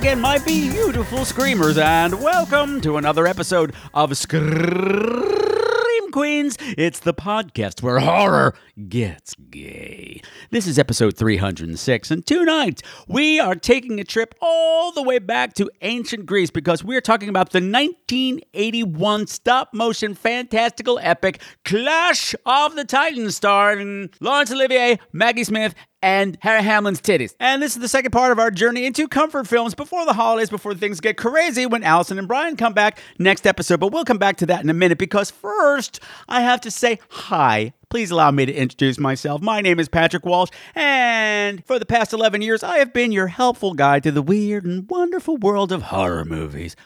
Again, my beautiful screamers, and welcome to another episode of Scream Queens. It's the podcast where horror gets gay. This is episode 306, and tonight we are taking a trip all the way back to ancient Greece because we're talking about the 1981 stop motion fantastical epic Clash of the Titans starring Laurence Olivier, Maggie Smith, and Harry Hamlin's titties. And this is the second part of our journey into comfort films before the holidays, before things get crazy when Allison and Brian come back next episode. But we'll come back to that in a minute because first, I have to say hi. Please allow me to introduce myself. My name is Patrick Walsh, and for the past 11 years, I have been your helpful guide to the weird and wonderful world of horror movies.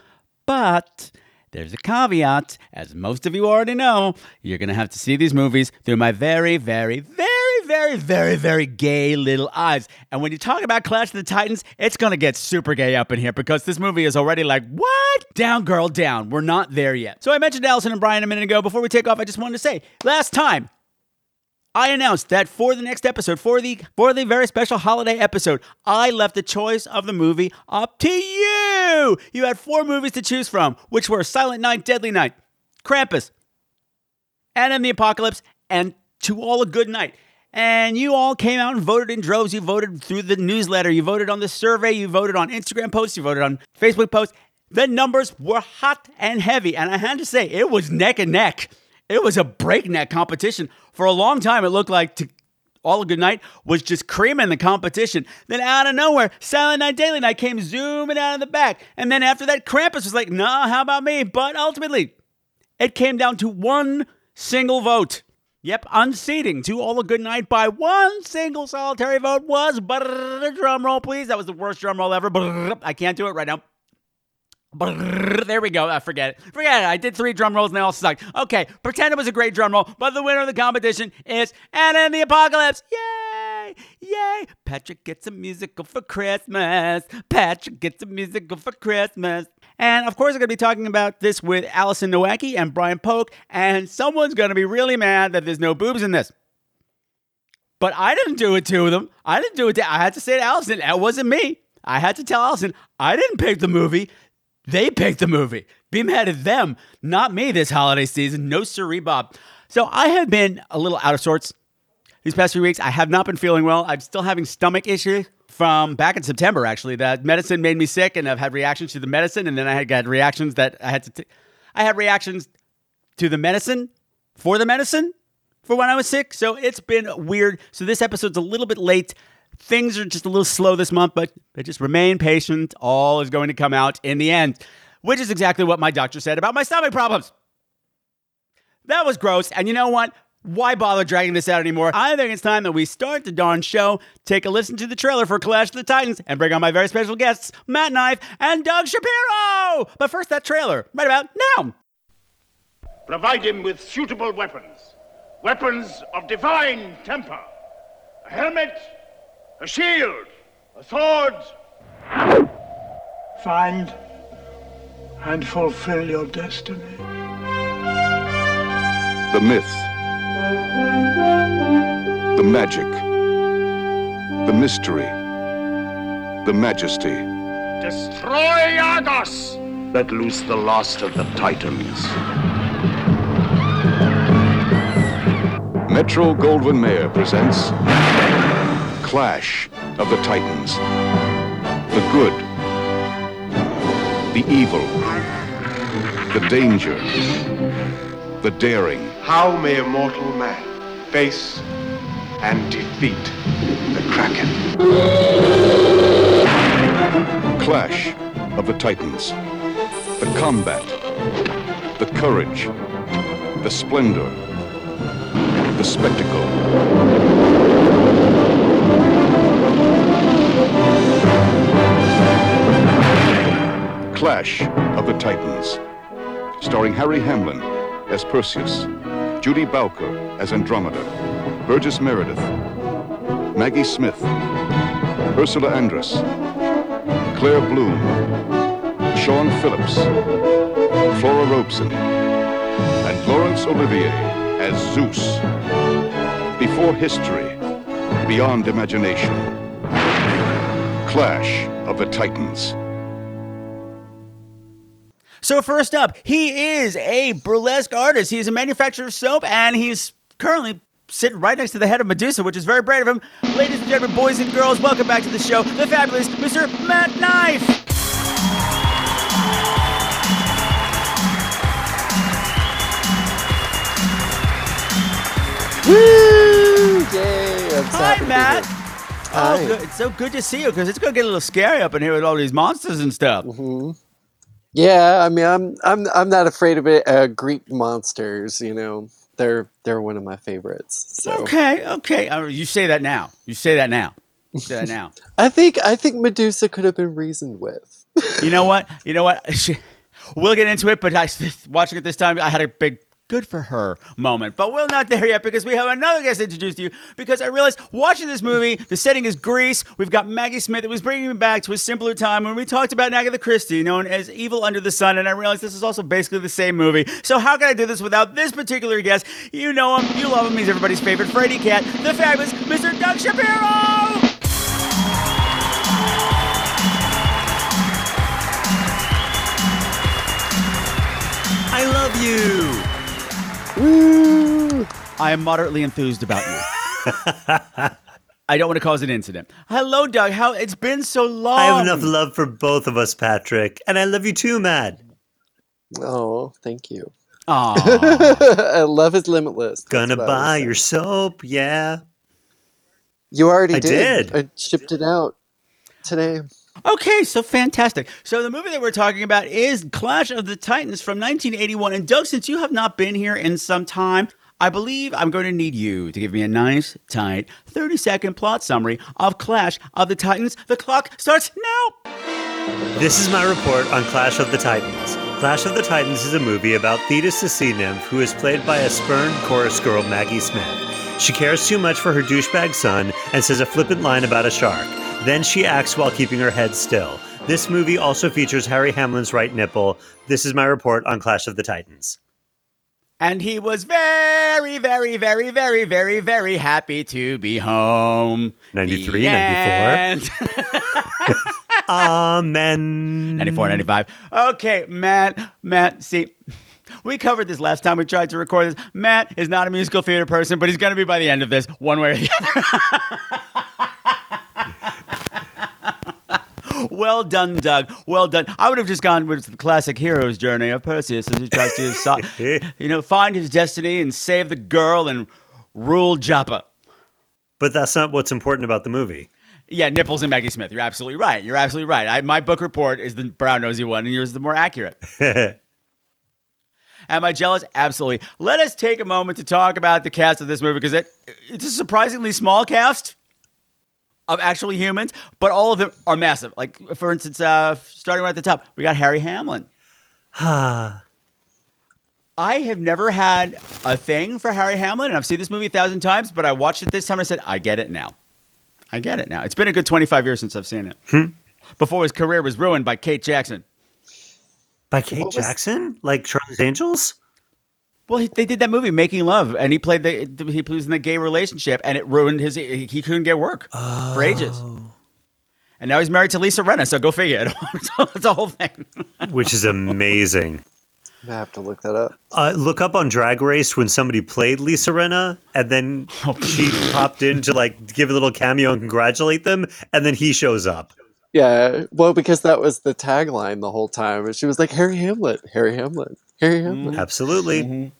But there's a caveat. As most of you already know, you're going to have to see these movies through my very, very, very, very, very, very gay little eyes. And when you talk about Clash of the Titans, it's going to get super gay up in here because this movie is already like, what? Down, girl, down. We're not there yet. So I mentioned Allison and Brian a minute ago. Before we take off, I just wanted to say last time, I announced that for the next episode, for the for the very special holiday episode, I left the choice of the movie up to you. You had four movies to choose from, which were Silent Night, Deadly Night, Krampus, Anna and the Apocalypse, and To All a Good Night. And you all came out and voted in droves. You voted through the newsletter. You voted on the survey. You voted on Instagram posts. You voted on Facebook posts. The numbers were hot and heavy. And I had to say, it was neck and neck. It was a breakneck competition. For a long time, it looked like to all a good night was just creaming the competition. Then out of nowhere, Silent Night, Deadly Night came zooming out of the back. And then after that, Krampus was like, nah, how about me? But ultimately, it came down to one single vote. Yep, unseating to all a good night by one single solitary vote was brrr, drum roll, please. That was the worst drum roll ever. Brrr, I can't do it right now. Brrr, there we go. I forget it. Forget it. I did three drum rolls and they all sucked. Okay, pretend it was a great drum roll, but the winner of the competition is Anna and the Apocalypse. Yay! Yay! Patrick gets a musical for Christmas. Patrick gets a musical for Christmas. And of course, I'm going to be talking about this with Allison Nowacki and Brian Polk, and someone's going to be really mad that there's no boobs in this. But I didn't do it to them. I didn't do it to, I had to say to Allison, that wasn't me. I had to tell Allison, I didn't pick the movie. They picked the movie. Be mad at them, not me this holiday season. No siree, Bob. So I have been a little out of sorts these past few weeks. I have not been feeling well. I'm still having stomach issues from back in September, actually. That medicine made me sick, and I've had reactions to the medicine, and then I had got reactions that I had to. T- I had reactions to the medicine for the medicine for when I was sick. So it's been weird. So this episode's a little bit late. Things are just a little slow this month, but, but just remain patient. All is going to come out in the end, which is exactly what my doctor said about my stomach problems. That was gross. And you know what? Why bother dragging this out anymore? I think it's time that we start the darn show, take a listen to the trailer for Clash of the Titans, and bring on my very special guests, Matt Knife and Doug Shapiro! But first, that trailer, right about now. Provide him with suitable weapons. Weapons of divine temper. A helmet, a shield, a sword. Find and fulfill your destiny. The myth. The magic. The mystery. The majesty. Destroy Argos! Let loose the last of the Titans. Metro Goldwyn Mayer presents Clash of the Titans. The good. The evil. The danger. The daring. How may a mortal man face and defeat the Kraken? Clash of the Titans. The combat. The courage. The splendor. The spectacle. Clash of the Titans. Starring Harry Hamlin as Perseus, Judy Bowker as Andromeda, Burgess Meredith, Maggie Smith, Ursula Andress, Claire Bloom, Siân Phillips, Flora Robson, and Laurence Olivier as Zeus. Before history, beyond imagination. Clash of the Titans. So first up, he is a burlesque artist. He's a manufacturer of soap, and he's currently sitting right next to the head of Medusa, which is very brave of him. Ladies and gentlemen, boys and girls, welcome back to the show, the fabulous Mr. Matt Knife. Woo! Yay! I'm Hi, to Matt. Oh, Hi. good. It's so good to see you because it's gonna get a little scary up in here with all these monsters and stuff. Mm-hmm. Yeah, I mean, I'm I'm I'm not afraid of it. Uh, Greek monsters, you know, they're they're one of my favorites. So Okay, okay. Uh, you say that now. You say that now. You say that now. I think I think Medusa could have been reasoned with. You know what? You know what? We'll get into it, but I, watching it this time, I had a big good for her moment. But we're not there yet because we have another guest to introduce to you. Because I realized watching this movie, the setting is Greece. We've got Maggie Smith that was bringing me back to a simpler time when we talked about Agatha Christie, known as Evil Under the Sun. And I realized this is also basically the same movie. So how can I do this without this particular guest? You know him, you love him. He's everybody's favorite Freddy Cat, the fabulous Mr. Doug Shapiro. I love you. Woo! I am moderately enthused about you. I don't want to cause an incident. Hello, Doug. How it's been so long. I have enough love for both of us, Patrick. And I love you too, Matt. Oh, thank you. Aw. Love is limitless. That's Gonna what I buy was your soap, yeah. You already I did. did. I shipped it out today. Okay, so fantastic. So the movie that we're talking about is Clash of the Titans from 1981. And Doug, since you have not been here in some time, I believe I'm going to need you to give me a nice, tight, 30 second plot summary of Clash of the Titans. The clock starts now. This is my report on Clash of the Titans. Clash of the Titans is a movie about Thetis the sea nymph who is played by a spurned chorus girl, Maggie Smith. She cares too much for her douchebag son and says a flippant line about a shark. Then she acts while keeping her head still. This movie also features Harry Hamlin's right nipple. This is my report on Clash of the Titans. And he was very, very, very, very, very, very happy to be home. 93, The 94. end. Amen. 94, 95. Okay, Matt, Matt, see, we covered this last time we tried to record this. Matt is not a musical theater person, but he's going to be by the end of this, one way or the other. well done, Doug. Well done. I would have just gone with the classic hero's journey of Perseus as he tries to, so- you know, find his destiny and save the girl and rule Joppa. But that's not what's important about the movie. Yeah, nipples and Maggie Smith. You're absolutely right. You're absolutely right. I, my book report is the brown nosy one, and yours is the more accurate. Am I jealous? Absolutely. Let us take a moment to talk about the cast of this movie because it, it's a surprisingly small cast of actually humans, but all of them are massive. Like, for instance, uh, starting right at the top, we got Harry Hamlin. I have never had a thing for Harry Hamlin, and I've seen this movie a thousand times, but I watched it this time and I said, I get it now. I get it now. It's been a good 25 years since I've seen it. Before his career was ruined by Kate Jackson. By Kate What was- Jackson? Like Charlie's Angels? Well, he, they did that movie, Making Love, and he played the he was in the gay relationship, and it ruined his. He, he couldn't get work for ages. And now he's married to Lisa Rinna, so go figure. it's a whole thing. Which is amazing. I have to look that up. Uh, look up on Drag Race when somebody played Lisa Rinna, and then she popped in to like give a little cameo and congratulate them, and then he shows up. Yeah, well, because that was the tagline the whole time. And she was like, Harry Hamlet, Harry Hamlet, Harry Hamlet. Absolutely.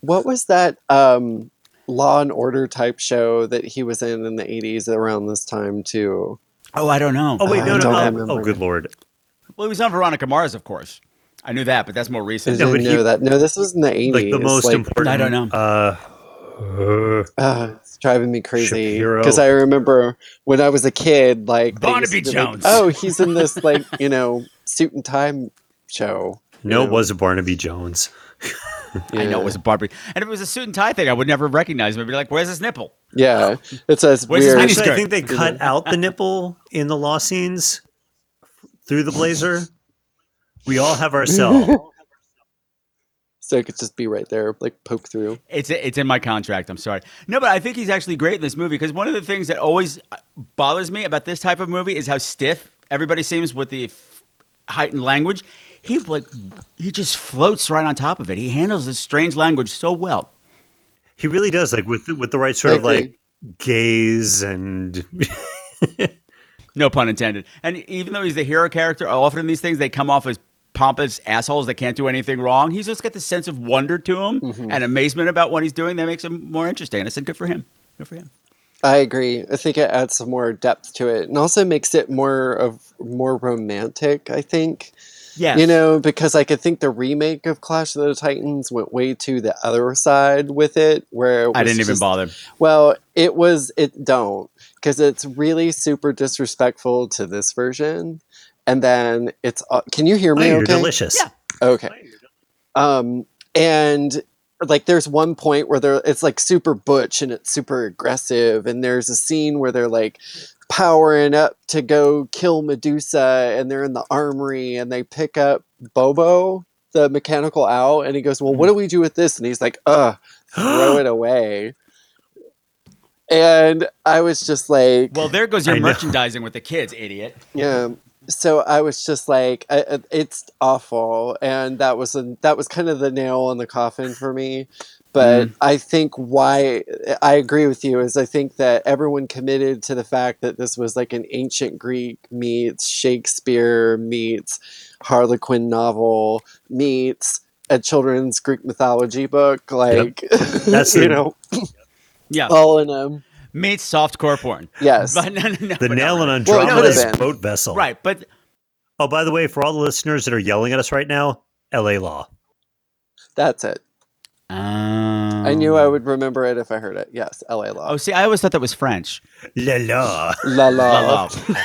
What was that um, Law and Order type show that he was in in the 80s around this time, too? Oh, I don't know. Oh wait, I no, no. Oh, oh, good lord. Well, he was on Veronica Mars, of course. I knew that, but that's more recent. No, didn't but he- that. No, this was in the 80s. Like the most like- important. I don't know. Uh, Uh, Uh, it's driving me crazy because I remember when I was a kid, like Barnaby used to be like, Jones. oh, he's in this like you know suit and tie show. no, Yeah. it was a Barnaby Jones. I know it was a Barbie. And if it was a suit and tie thing, I would never recognize him. I'd be like, where's his nipple? Yeah, it says Where's his weird. Actually, I think they cut out the nipple in the law scenes through the blazer. We all have our cell. so it could just be right there, like poke through. It's it's in my contract. I'm sorry. No, but I think he's actually great in this movie because one of the things that always uh, bothers me about this type of movie is how stiff everybody seems with the f- heightened language. He like he just floats right on top of it. He handles this strange language so well. He really does, like with with the right sort of like gaze and No pun intended. And even though he's the hero character, often in these things they come off as pompous assholes that can't do anything wrong. He's just got this sense of wonder to him Mm-hmm. and amazement about what he's doing that makes him more interesting. And I said, good for him. Good for him. I agree. I think it adds some more depth to it, and also makes it more of more romantic. I think. Yes. You know, because like I think the remake of Clash of the Titans went way to the other side with it, where it I didn't even bother. Well, it was it don't because it's really super disrespectful to this version, and then it's. Uh, can you hear oh, me? you're okay. delicious. Yeah. Okay. Um, and like there's one point where they're it's like super butch and it's super aggressive, and there's a scene where they're like powering up to go kill Medusa, and they're in the armory, and they pick up Bobo, the mechanical owl, and he goes, "Well, what do we do with this?" And he's like, "Uh, throw it away." And I was just like, Well, there goes your I know. merchandising with the kids, idiot. yeah. So I was just like, I, it's awful, and that was a, that was kind of the nail in the coffin for me. But mm-hmm. I think why I agree with you is I think that everyone committed to the fact that this was like an ancient Greek meets Shakespeare meets Harlequin novel meets a children's Greek mythology book, like That's you the- know, Yeah. all in a Meets softcore porn. yes. But no, no, no. The nail no. on Well, it could've Andromeda's been. boat vessel. Right, but Oh, by the way, for all the listeners that are yelling at us right now, L.A. Law. That's it. um, I knew I would remember it if I heard it. Yes, L.A. Law. Oh, see, I always thought that was French. La la. La la. La, la.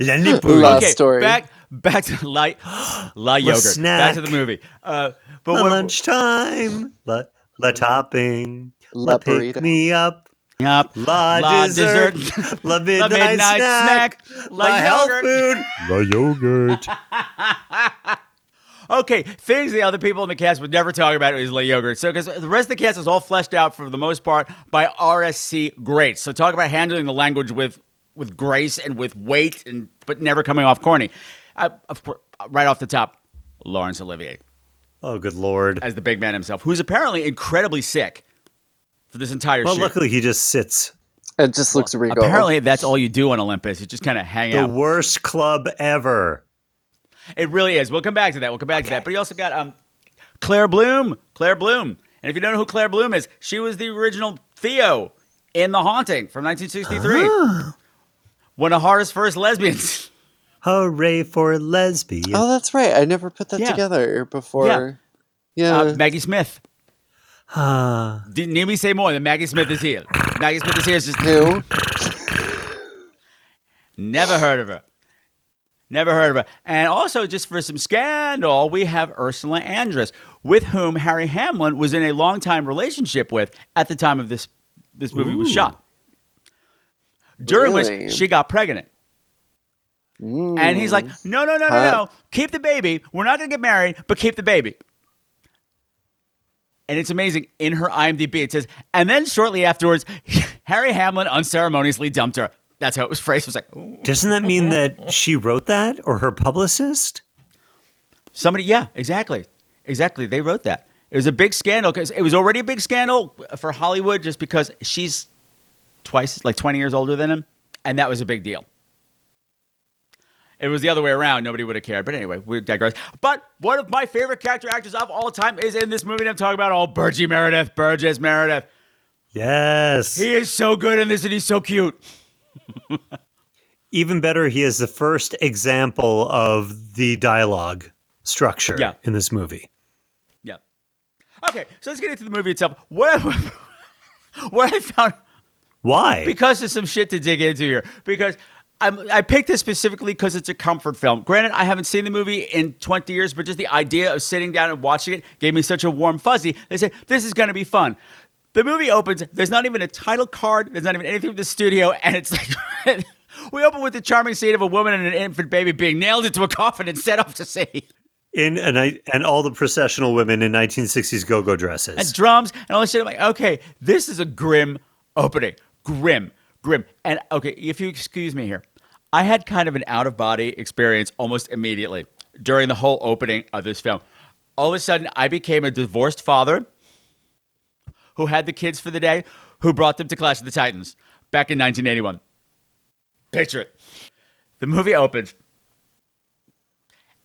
La nipple. La okay, story. back back to la, la yogurt. snack. Back to the movie. Uh, but La what, lunchtime. La, la topping. La La, pick burrito. me up. Yep. La, La dessert. dessert. La midnight, La midnight snack. snack. La, La health yogurt. food. La yogurt. Okay, things the other people in the cast would never talk about is La Yogurt. So, because the rest of the cast is all fleshed out for the most part by RSC greats. So, talk about handling the language with with grace and with weight, and but never coming off corny. Uh, of course, right off the top, Laurence Olivier Oh, good lord. as the big man himself, who's apparently incredibly sick for this entire Well, shoot. luckily he just sits. It just looks regal. Apparently, that's all you do on Olympus. You just kind of hang The out. The worst club ever. It really is. We'll come back to that. We'll come back to that. But you also got um, Claire Bloom. Claire Bloom. And if you don't know who Claire Bloom is, she was the original Theo in The Haunting from 1963. One of Horror's first lesbians. Hooray for lesbian. Oh, that's right. I never put that Yeah. together before. Yeah. Uh, Maggie Smith. Didn't need me say more than Maggie Smith is here. Maggie Smith is here. Just Who? never heard of her. Never heard of her. And also, just for some scandal, we have Ursula Andress, with whom Harry Hamlin was in a long time relationship with at the time of this this movie was shot. During Really? which she got pregnant. And he's like, hmm. no, no, no, no, Hot. no. Keep the baby. We're not going to get married, but keep the baby. And it's amazing. In her IMDb, it says, and then shortly afterwards, Harry Hamlin unceremoniously dumped her. That's how it was phrased. It was like, ooh. Doesn't that mean that she wrote that or her publicist? Somebody, yeah, exactly. Exactly. They wrote that. It was a big scandal because it was already a big scandal for Hollywood just because she's twice, like 20 years older than him. And that was a big deal. It was the other way around. Nobody would have cared. But anyway, we digress. But one of my favorite character actors of all time is in this movie that I'm talking about. Oh, Burgess Meredith. Burgess Meredith. Yes. He is so good in this and he's so cute. Even better, he is the first example of the dialogue structure Yeah. in this movie. Yeah. Okay, so let's get into the movie itself. What what I found Why? because there's some shit to dig into here. Because I'm, I picked this specifically because it's a comfort film. Granted, I haven't seen the movie in 20 years, but just the idea of sitting down and watching it gave me such a warm fuzzy. They say this is going to be fun. The movie opens. There's not even a title card. There's not even anything from the studio, and it's like we open with the charming scene of a woman and an infant baby being nailed into a coffin and set off to sea. in and I and all the processional women in 1960s go-go dresses. and drums and all this shit. I'm like, okay, this is a grim opening. Grim, grim. And okay, if you excuse me here, I had kind of an out of body experience almost immediately during the whole opening of this film. All of a sudden, I became a divorced father who had the kids for the day, who brought them to Clash of the Titans back in 1981. Picture it. The movie opens,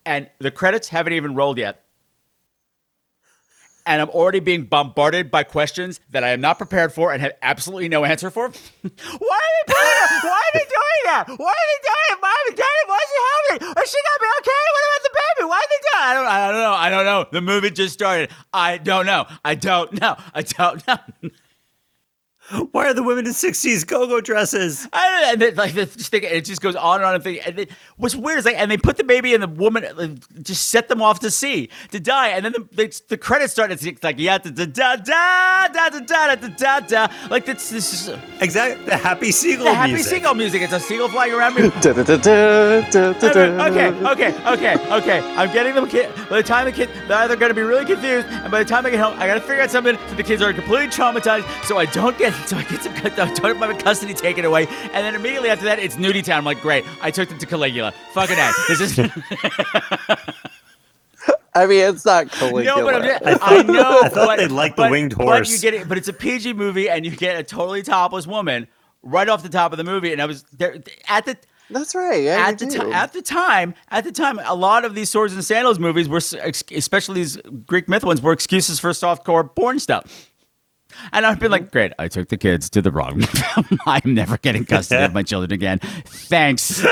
and the credits haven't even rolled yet and I'm already being bombarded by questions that I am not prepared for and have absolutely no answer for. Why are they doing? Why are they doing that? Why are they doing it? Mom and Daddy, what's happening? Is she gonna be okay? What about the baby? Why are they doing it? I don't, I don't know. I don't know. The movie just started. I don't know. I don't know. I don't know. Why are the women in 60s go-go dresses? I don't know. And then, like, the, just think, it just goes on and on and thing. And then, what's weird is like, and they put the baby and the woman, like, just set them off to sea to die. And then the, the, the credits start. It's like, yeah, da da da da da da da da da da. Like, this, this is Exactly. The Happy Seagull music. the happy music. seagull music. It's a seagull flying around me. Da-da-da-da-da-da. okay, okay, okay, okay. I'm getting them. Kid, by the time the kid, they're either going to be really confused, and by the time I get home, I got to figure out something so the kids are completely traumatized, so I don't get, so I get some, I don't have custody taken away, and then immediately after that, it's nudie town. I'm like, great, I took them to Caligula. Fucking A. This is I mean, it's not Caligula. no, but I'm just, I, know. I thought but, they liked the but- winged But you get it. But it's a PG movie, and you get a totally topless woman right off the top of the movie, and I was there at the That's right. Yeah, at the do. time, at the time, at the time, a lot of these swords and sandals movies were, especially these Greek myth ones, were excuses for softcore porn stuff. And I've been like, mm-hmm. great, I took the kids to the wrong. I'm never getting custody of my children again. Thanks,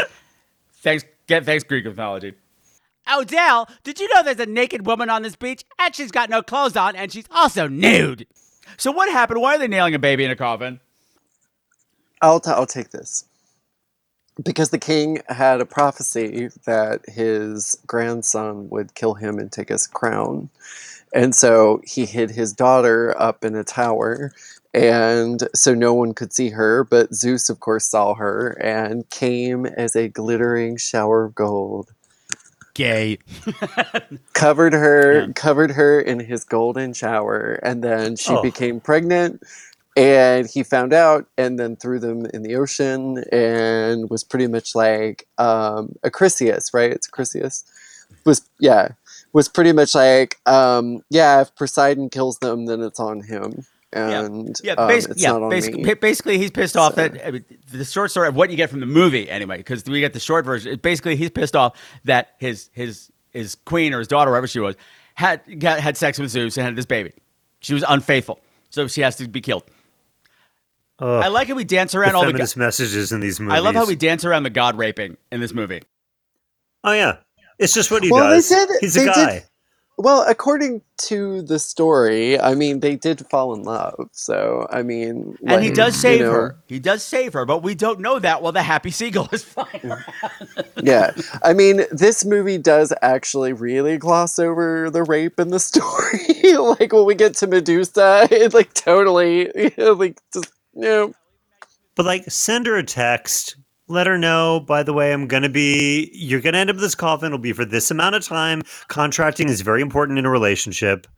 thanks, get thanks Greek mythology. Odell, did you know there's a naked woman on this beach and she's got no clothes on and she's also nude? So what happened? Why are they nailing a baby in a coffin? I'll, t- I'll take this. Because the king had a prophecy that his grandson would kill him and take his crown. And so he hid his daughter up in a tower. And so no one could see her, but Zeus, of course, saw her and came as a glittering shower of gold. Gay. covered her Yeah. covered her in his golden shower and then she Oh. became pregnant and he found out and then threw them in the ocean and was pretty much like um acrisius right it's acrisius was yeah was pretty much like um yeah if poseidon kills them then it's on him and Yeah, um, basi- it's yeah not on basically, me basically, he's pissed off So- that I mean, the short story of what you get from the movie, anyway, because we get the short version. Basically, he's pissed off that his his his queen or his daughter, whatever she was, had got, had sex with Zeus and had this baby. She was unfaithful, so she has to be killed. Ugh, I like how we dance around the all the. feminist messages in these movies. I love how we dance around the god raping in this movie. Oh yeah, it's just what he Well, they does. did- He's they a did- guy. well according to the story i mean they did fall in love so i mean And he like, does you save know, her. He does save her, but we don't know that while the happy seagull is flying around. yeah i mean this movie does actually really gloss over the rape in the story like when we get to medusa it like totally you know, like just you know But like, send her a text. Let her know. By the way, I'm gonna be. You're gonna end up in this coffin. It'll be for this amount of time. Contracting is very important in a relationship,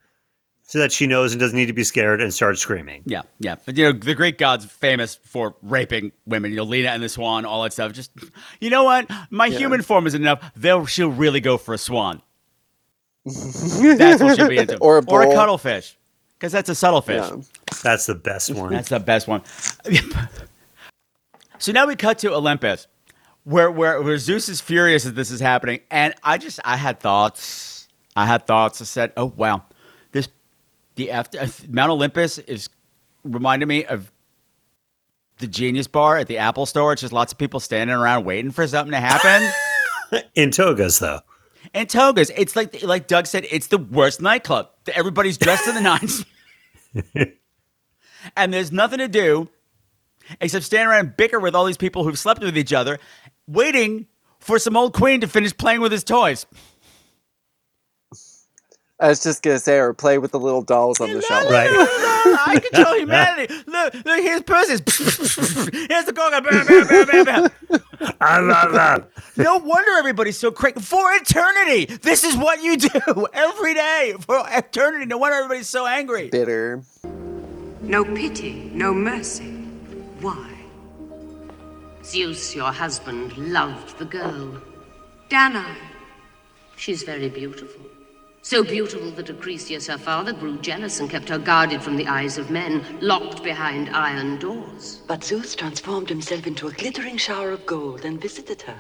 so that she knows and doesn't need to be scared and start screaming. Yeah, yeah. But you know, the Greek gods famous for raping women. You know, Leda and the Swan, all that stuff. Just, you know what? My human form is enough. They'll she'll really go for a swan. That's what she'll be into. or a or a cuttlefish, because that's a subtle fish. yeah. That's the best one. That's the best one. so now we cut to Olympus, where, where where Zeus is furious that this is happening, and I just I had thoughts. I had thoughts. I said, "Oh wow, this the after Mount Olympus is reminded me of the Genius Bar at the Apple Store. It's just lots of people standing around waiting for something to happen." in togas, though. and togas. It's like like Doug said, it's the worst nightclub. Everybody's dressed in the nines, and there's nothing to do except stand around and bicker with all these people who've slept with each other, waiting for some old queen to finish playing with his toys. I was just gonna say, or play with the little dolls on the shelf. Right. I control humanity. Look, look, here's Perseus. here's the Gorgon. Bam, bam, bam, bam, bam. I love that. No wonder everybody's so crazy. For eternity, this is what you do every day. For eternity, no wonder everybody's so angry. Bitter. No pity, no mercy. Why? Zeus, your husband, loved the girl. Danae. She's very beautiful. So beautiful that Acrisius, her father, grew jealous and kept her guarded from the eyes of men, locked behind iron doors. But Zeus transformed himself into a glittering shower of gold and visited her.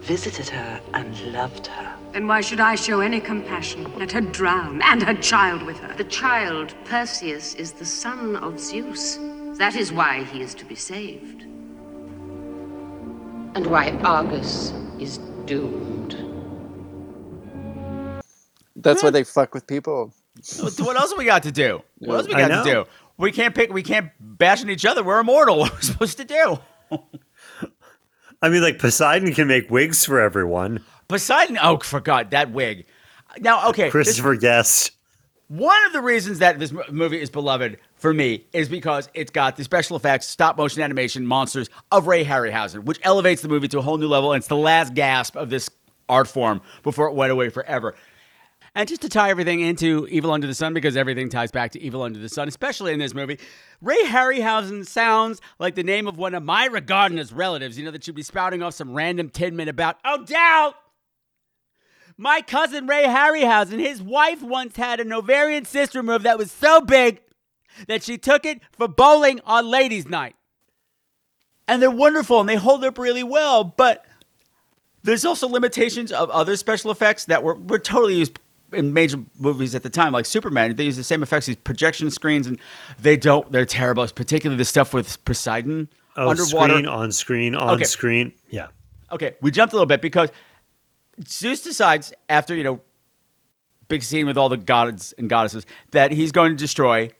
Visited her and loved her. Then why should I show any compassion? Let her drown, and her child with her. The child, Perseus, is the son of Zeus. That is why he is to be saved. And why Argos is doomed. That's why they fuck with people. What else we got to do? What else we got to do? We can't pick. We can't bash on each other. We're immortal. What are we supposed to do? I mean, like Poseidon can make wigs for everyone. Poseidon. Oh, forgot that wig. Now, okay, this- Christopher Guest. One of the reasons that this movie is beloved for me is because it's got the special effects, stop motion animation monsters of Ray Harryhausen, which elevates the movie to a whole new level. And it's the last gasp of this art form before it went away forever. And just to tie everything into Evil Under the Sun, because everything ties back to Evil Under the Sun, especially in this movie, Ray Harryhausen sounds like the name of one of my Regardner's relatives, you know, that she'd be spouting off some random tidbit about, oh, doubt! My cousin Ray Harryhausen, his wife once had an ovarian cyst removed that was so big that she took it for bowling on ladies' night. And they're wonderful and they hold up really well, but there's also limitations of other special effects that were, were totally used in major movies at the time, like Superman. They use the same effects, these projection screens, and they don't, they're terrible, particularly the stuff with Poseidon Oh, underwater. screen on screen on Okay. screen. Yeah. Okay, we jumped a little bit because Zeus decides after you know big scene with all the gods and goddesses that he's going to destroy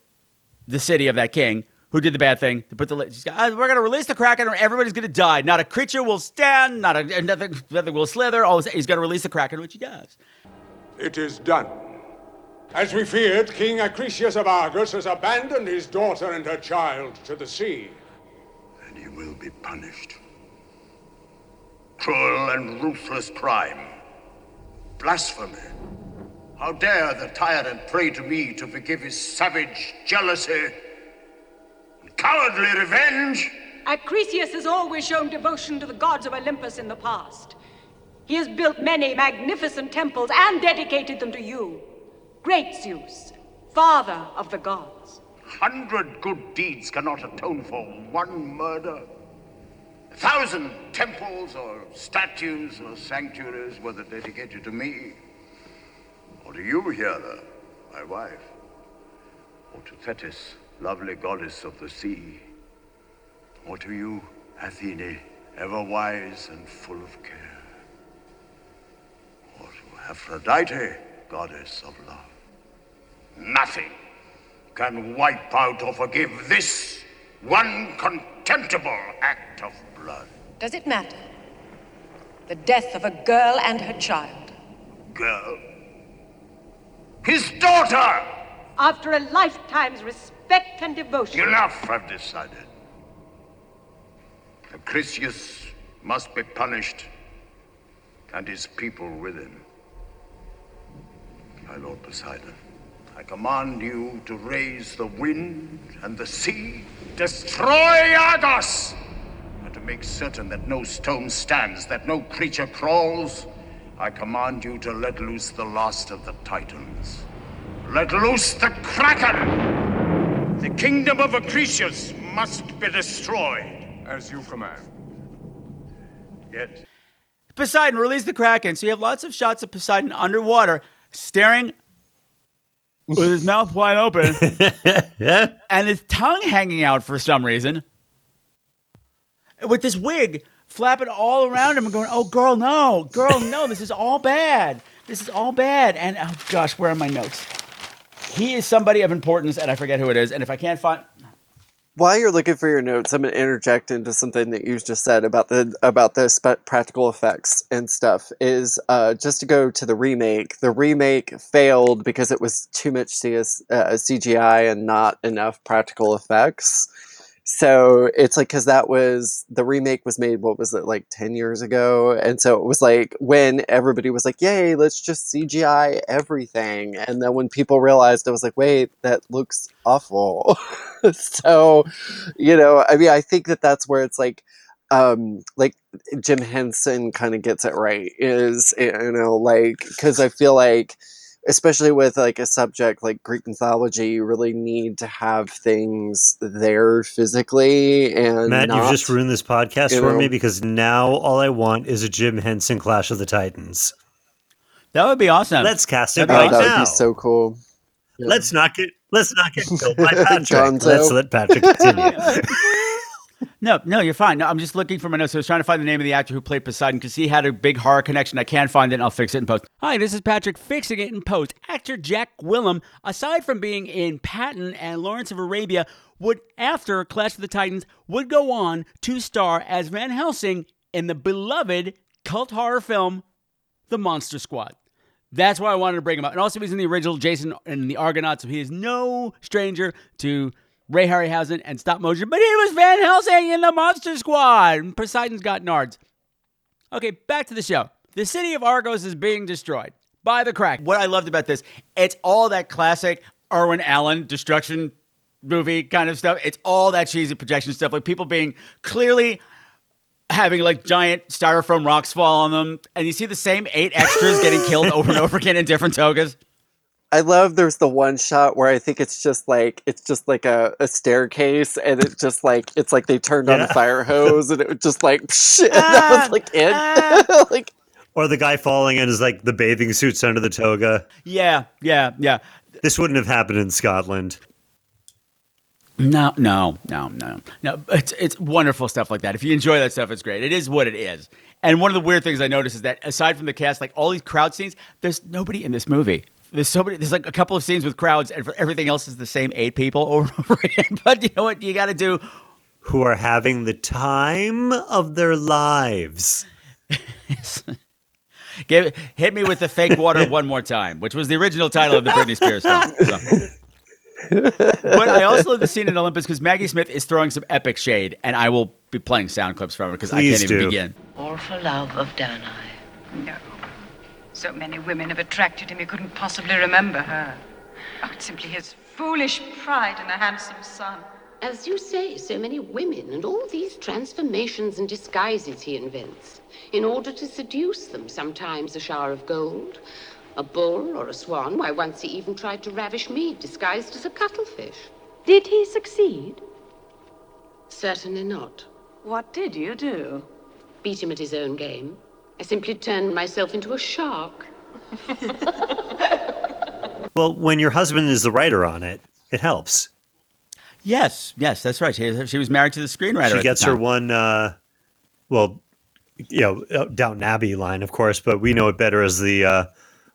the city of that king who did the bad thing to put the he's got, "Ah, we're going to release the kraken or everybody's going to die not a creature will stand not a nothing, nothing will slither all he's going to release the kraken which he does It is done. As we feared, King Acrisius of Argos has abandoned his daughter and her child to the sea. And he will be punished. Cruel and ruthless crime. Blasphemy. How dare the tyrant pray to me to forgive his savage jealousy and cowardly revenge? Acrisius has always shown devotion to the gods of Olympus in the past. He has built many magnificent temples and dedicated them to you. Great Zeus, father of the gods. Hundred good deeds cannot atone for one murder. A thousand temples or statues or sanctuaries, were dedicated to me or to you, Hera, my wife, or to Thetis, lovely goddess of the sea, or to you, Athene, ever wise and full of care, or to Aphrodite, goddess of love. Nothing can wipe out or forgive this one contemptible act of blood. Does it matter? The death of a girl and her child. Girl. His daughter! After a lifetime's respect and devotion. Enough, I've decided. Acrisius must be punished, and his people with him. My Lord Poseidon, I command you to raise the wind and the sea, destroy Argos, and to make certain that no stone stands, that no creature crawls. I command you to let loose the last of the Titans. Let loose the Kraken! The kingdom of Acrisius must be destroyed. As you command. Yet, Poseidon release the kraken so you have lots of shots of Poseidon underwater staring with his mouth wide open and his tongue hanging out for some reason with this wig flapping all around him and going, "Oh, girl, no, girl, no, this is all bad." This is all bad. And oh gosh, where are my notes? He is somebody of importance, and I forget who it is. And if I can't find, While you're looking for your notes, I'm to interject into something that you just said about the about the spe- practical effects and stuff. Is uh, just to go to the remake. The remake failed because it was too much CS, uh, CGI and not enough practical effects. So it's like because that was the remake was made. What was it like ten years ago? And so it was like when everybody was like, "Yay, let's just CGI everything," and then when people realized, it was like, "Wait, that looks awful." so, you know, I mean, I think that that's where it's like, um, like Jim Henson kind of gets it right. Is you know, like because I feel like especially with like a subject like Greek mythology, you really need to have things there physically and Matt, not, you've just ruined this podcast for know. me because now all I want is a Jim Henson Clash of the Titans. that would be awesome. Let's cast it right Oh, that would be so cool. Let's not get let's not get killed by Patrick. Let's let Patrick continue. No, no, you're fine. No, I'm just looking for my notes. I was trying to find the name of the actor who played Poseidon because he had a big horror connection. I can't find it, I'll fix it in post. Hi, this is Patrick fixing it in post. Actor Jack Gwillim, aside from being in Patton and Lawrence of Arabia, would after Clash of the Titans would go on to star as Van Helsing in the beloved cult horror film The Monster Squad. That's why I wanted to bring him up. And also, he's in the original Jason and the Argonauts, so he is no stranger to Ray Harryhausen and stop motion. But he was Van Helsing in the Monster Squad. And Poseidon's got nards. Okay, back to the show. The city of Argos is being destroyed by the crack. What I loved about this, it's all that classic Irwin Allen destruction movie kind of stuff. It's all that cheesy projection stuff, like people being clearly having like giant styrofoam rocks fall on them, and you see the same eight extras getting killed over and over again in different togas. I love there's the one shot where I think it's just like it's just like a, a staircase and it's just like it's like they turned on a fire hose and it was just like psh, and that was ah, like it. Ah. like or the guy falling in is like the bathing suits under the toga. Yeah, yeah, yeah. This wouldn't have happened in Scotland. No, no, no, no, no. It's it's wonderful stuff like that. If you enjoy that stuff, it's great. It is what it is. And one of the weird things I noticed is that aside from the cast, like all these crowd scenes, there's nobody in this movie. There's so many. There's like a couple of scenes with crowds, and for everything else is the same eight people over and over again. But you know what? You got to do. Who are having the time of their lives. Give, hit me with the fake water one more time, which was the original title of the Britney Spears song. So. but I also love the scene in Olympus because Maggie Smith is throwing some epic shade, and I will be playing sound clips from her because I can't even do. begin. All for love of Danae. No. So many women have attracted him, he couldn't possibly remember her. Oh, it's simply his foolish pride in a handsome son. As you say, so many women and all these transformations and disguises he invents in order to seduce them. Sometimes a shower of gold, a bull or a swan. Why, once he even tried to ravish me, disguised as a cuttlefish. Did he succeed? Certainly not. What did you do? Beat him at his own game. I simply turned myself into a shark. Well, when your husband is the writer on it, it helps. Yes, yes, that's right. She, she was married to the screenwriter. She gets her one, uh, well, you know, uh, Downton Abbey line, of course, but we know it better as the uh,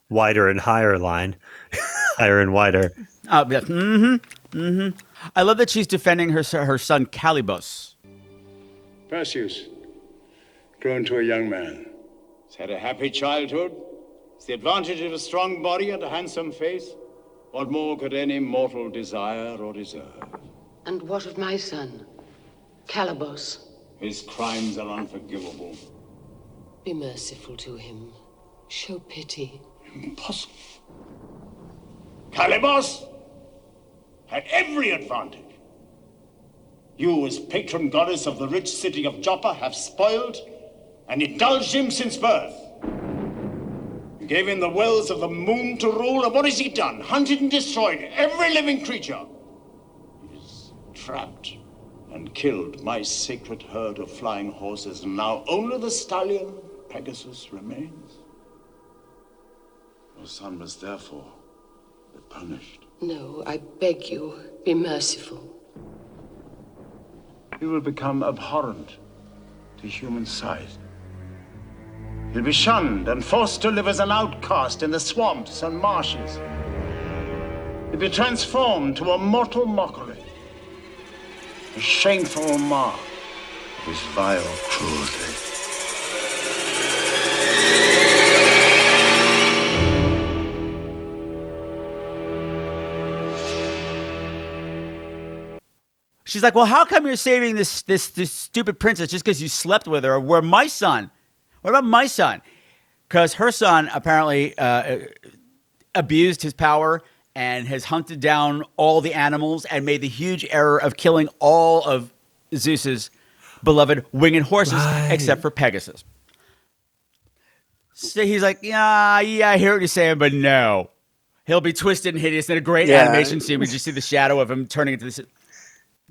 wider and higher line, higher and wider. Oh, yeah. Mm-hmm. Mm-hmm. I love that she's defending her her son Calibos. Perseus, grown to a young man. Had a happy childhood. It's the advantage of a strong body and a handsome face. What more could any mortal desire or deserve? And what of my son, Calibos? His crimes are unforgivable. Be merciful to him. Show pity. Impossible. Calibos had every advantage. You, as patron goddess of the rich city of Joppa, have spoiled and indulged him since birth. You gave him the wells of the moon to rule, and what has he done? Hunted and destroyed every living creature. He's trapped and killed my sacred herd of flying horses, and now only the stallion Pegasus remains. Your son must therefore be punished. No, I beg you, be merciful. He will become abhorrent to human sight. He'll be shunned and forced to live as an outcast in the swamps and marshes. He'll be transformed to a mortal mockery, a shameful mark of his vile cruelty. She's like, "Well, how come you're saving this this this stupid princess just because you slept with her? Where my son? What about my son? Because her son apparently uh, abused his power and has hunted down all the animals and made the huge error of killing all of Zeus's beloved winged horses except for Pegasus. So he's like, "Yeah, yeah, I hear what you're saying, but no." He'll be twisted and hideous in a great Yeah. animation scene. We just see the shadow of him turning into this.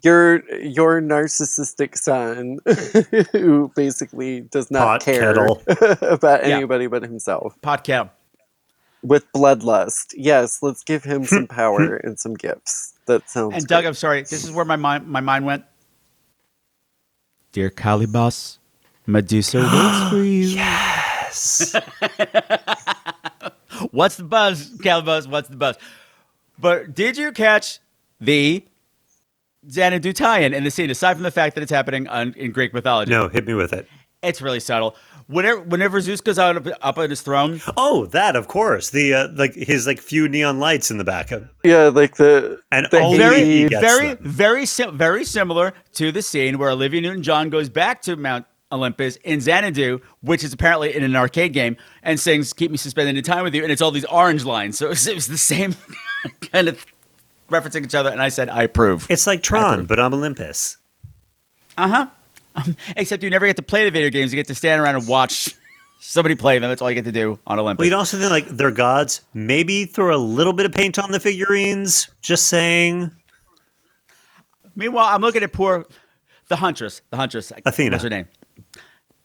Your your narcissistic son who basically does not Pot care kettle. about Yeah. anybody but himself. Pot kettle. With bloodlust. Yes, let's give him some power and some gifts. That sounds And Doug, I'm sorry. This is where my mind my mind went. Dear Calibos, Medusa waits for you. Yes. What's the buzz, Calibos? What's the buzz? But did you catch the Xanadu tie-in in the scene? Aside from the fact that it's happening on, in Greek mythology, No, hit me with it. it's really subtle. Whenever, whenever Zeus goes out up, up on his throne, Oh, that of course. The uh, like his like few neon lights in the back of Yeah, like the and the only very, he gets very, them. very, sim- very similar to the scene where Olivia Newton-John goes back to Mount Olympus in Xanadu, which is apparently in an arcade game, and sings "Keep Me Suspended in Time with You," and it's all these orange lines. So it was, it was the same kind of referencing each other, and I said, "I approve." It's like Tron, but on Olympus. Uh huh. Um, except you never get to play the video games; you get to stand around and watch somebody play them. That's all you get to do on Olympus. Well, you'd also think like they're gods. Maybe throw a little bit of paint on the figurines. Just saying. Meanwhile, I'm looking at poor the huntress, the huntress, Athena. What's her name?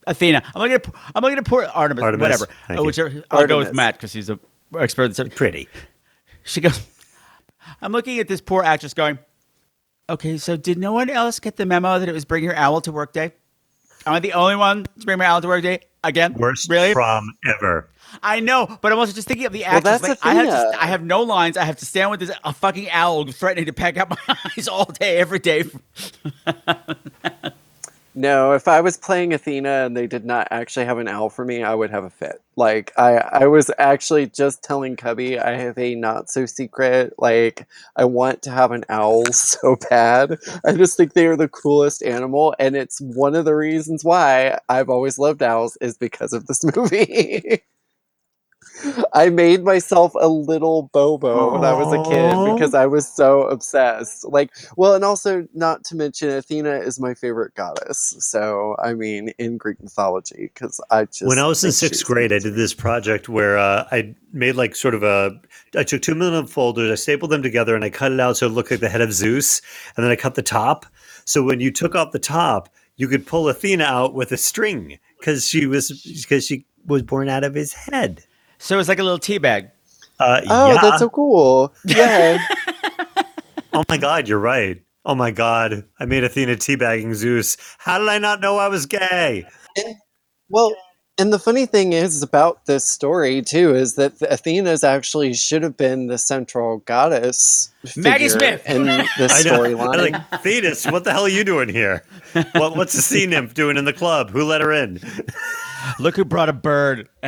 Athena. I'm looking at I'm looking at poor Artemis. Artemis. Whatever. Thank Uh, you. whichever. I'll go with Matt because he's a expert. Pretty. She goes. I'm looking at this poor actress going. Okay, so did no one else get the memo that it was bring your owl to work day? Am I the only one to bring my owl to work day again? Worst really? prom ever. I know, but I'm also just thinking of the Well, actress. that's like, I have to, uh, I have no lines. I have to stand with this a fucking owl threatening to peck out my eyes all day, every day. No, if I was playing Athena and they did not actually have an owl for me, I would have a fit. Like I, I was actually just telling Cubby I have a not so secret. Like I want to have an owl so bad. I just think they are the coolest animal, and it's one of the reasons why I've always loved owls is because of this movie. I made myself a little Bubo when I was a kid because I was so obsessed. Like, well, and also not to mention Athena is my favorite goddess. So, I mean, in Greek mythology, because I just when I was in sixth grade, I did this project where uh, I made like sort of a. I took two million folders, I stapled them together, and I cut it out so it looked like the head of Zeus, and then I cut the top. So when you took off the top, you could pull Athena out with a string because she was because she was born out of his head. So it's like a little tea bag. Uh, Oh, yeah. that's so cool! Yeah, oh my god, you're right. Oh my god, I made Athena teabagging Zeus. How did I not know I was gay? well, and the funny thing is about this story too is that Athena's actually should have been the central goddess. Maggie Smith! in the storyline. Like, Thetis, what the hell are you doing here? What, what's the sea nymph doing in the club? Who let her in? Look who brought a bird.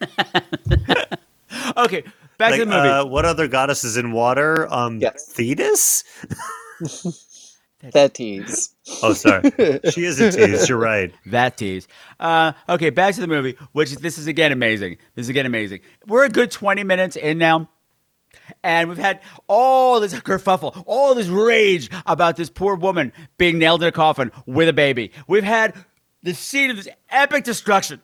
And okay, back Like, to the movie. uh, what other goddesses in water? Um, Yes. Thetis? Thetis. Oh, sorry. she is a tease. You're right. that tease. Uh, okay, back to the movie, which this is again amazing. This is again amazing. We're a good 20 minutes in now. And we've had all this kerfuffle, all this rage about this poor woman being nailed in a coffin with a baby. We've had the scene of this epic destruction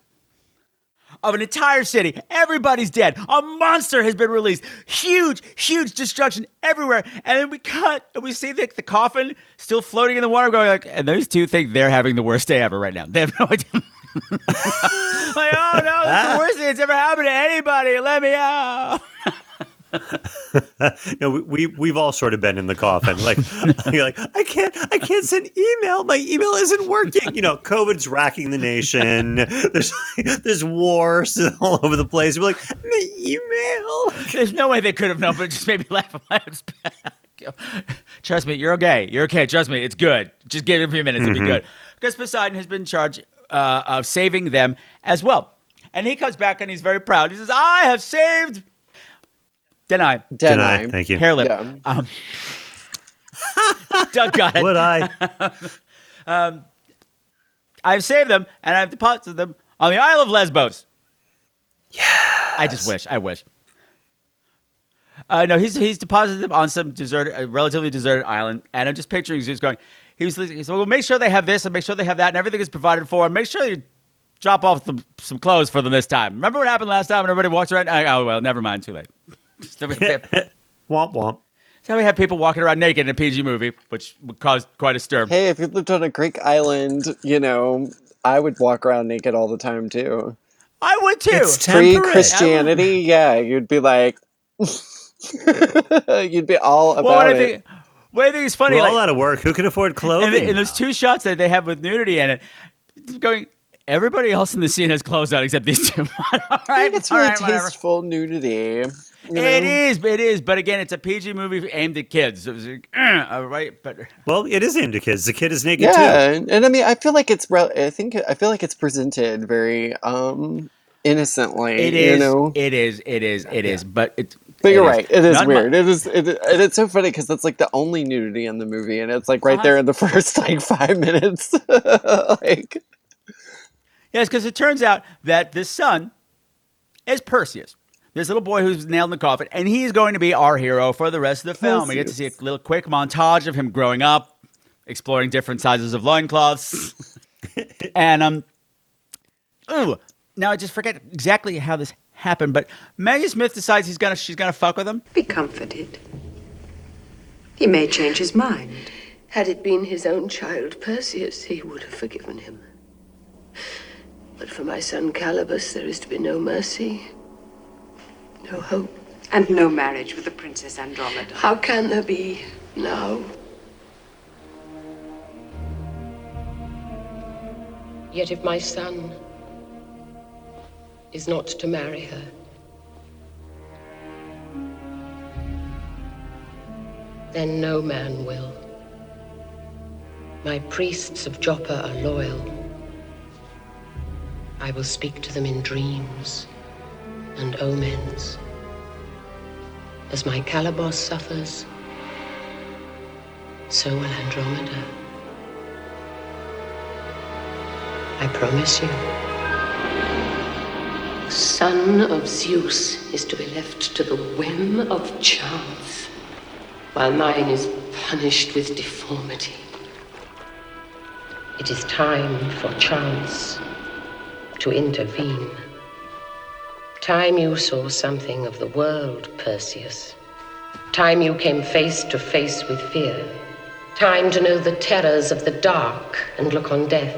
of an entire city. Everybody's dead. A monster has been released. Huge, huge destruction everywhere. And then we cut and we see the, the coffin still floating in the water, going like, and those two think they're having the worst day ever right now. They have no idea. like, oh no, that's the worst thing that's ever happened to anybody. Let me out. no, we, we we've all sort of been in the coffin. Like you're like, I can't I can't send email. My email isn't working. You know, COVID's racking the nation. There's there's wars all over the place. We're like, my email. There's no way they could have known, but it just made me laugh. Trust me, you're okay. You're okay. Trust me, it's good. Just give it a few minutes, it'll be good. Because Poseidon has been charged uh, of saving them as well. And he comes back and he's very proud. He says, I have saved. Deny. Deny. Deny. Thank you. Hair lip. Yeah. Um, Doug got it. Would I? um, I've saved them and I've deposited them on the Isle of Lesbos. Yeah. I just wish. I wish. Uh, no, he's he's deposited them on some deserted, a relatively deserted island, and I'm just picturing Zeus going. He was, he said, "Well, make sure they have this, and make sure they have that, and everything is provided for, and make sure you drop off some, some clothes for them this time. Remember what happened last time, and everybody walks around. Oh well, never mind, too late. So we have, womp womp. So we have people walking around naked in a PG movie, which would cause quite a stir. Hey, if you lived on a Greek island, you know, I would walk around naked all the time too. I would too. It's Pre Christianity, yeah, you'd be like, you'd be all about Well, what I it. think, what I think is funny, We're like, all out of work. Who can afford clothing? and, and those two shots that they have with nudity in it, going. Everybody else in the scene has clothes on except these two. all I think it's all really right, whatever. tasteful nudity. You know? It is, it is. But again, it's a PG movie aimed at kids. It was like, uh, all right, but Well, it is aimed at kids. The kid is naked Yeah, too. and, and I mean, I feel like it's. Re- I think I feel like it's presented very um innocently. it you is. know. It is. It is. It is. But it. But you're it is. right. It is Not mu- weird. It is. It, and it's so funny because it's like the only nudity in the movie, and it's like right Uh-huh. there in the first like five minutes. like Yes, because it turns out that this son is Perseus, this little boy who's nailed in the coffin, and he's going to be our hero for the rest of the film. We get to see a little quick montage of him growing up, exploring different sizes of loincloths. and um ooh, now I just forget exactly how this happened, but Maggie Smith decides he's gonna she's gonna fuck with him. Be comforted. He may change his mind. Had it been his own child, Perseus, he would have forgiven him. But for my son Calibos, there is to be no mercy, no hope. And no marriage with the Princess Andromeda. How can there be now? Yet if my son is not to marry her, then no man will. My priests of Joppa are loyal. I will speak to them in dreams and omens. As my Calibos suffers, so will Andromeda. I promise you. The son of Zeus is to be left to the whim of chance, while mine is punished with deformity. It is time for chance to intervene. Time you saw something of the world, Perseus. Time you came face to face with fear. Time to know the terrors of the dark and look on death.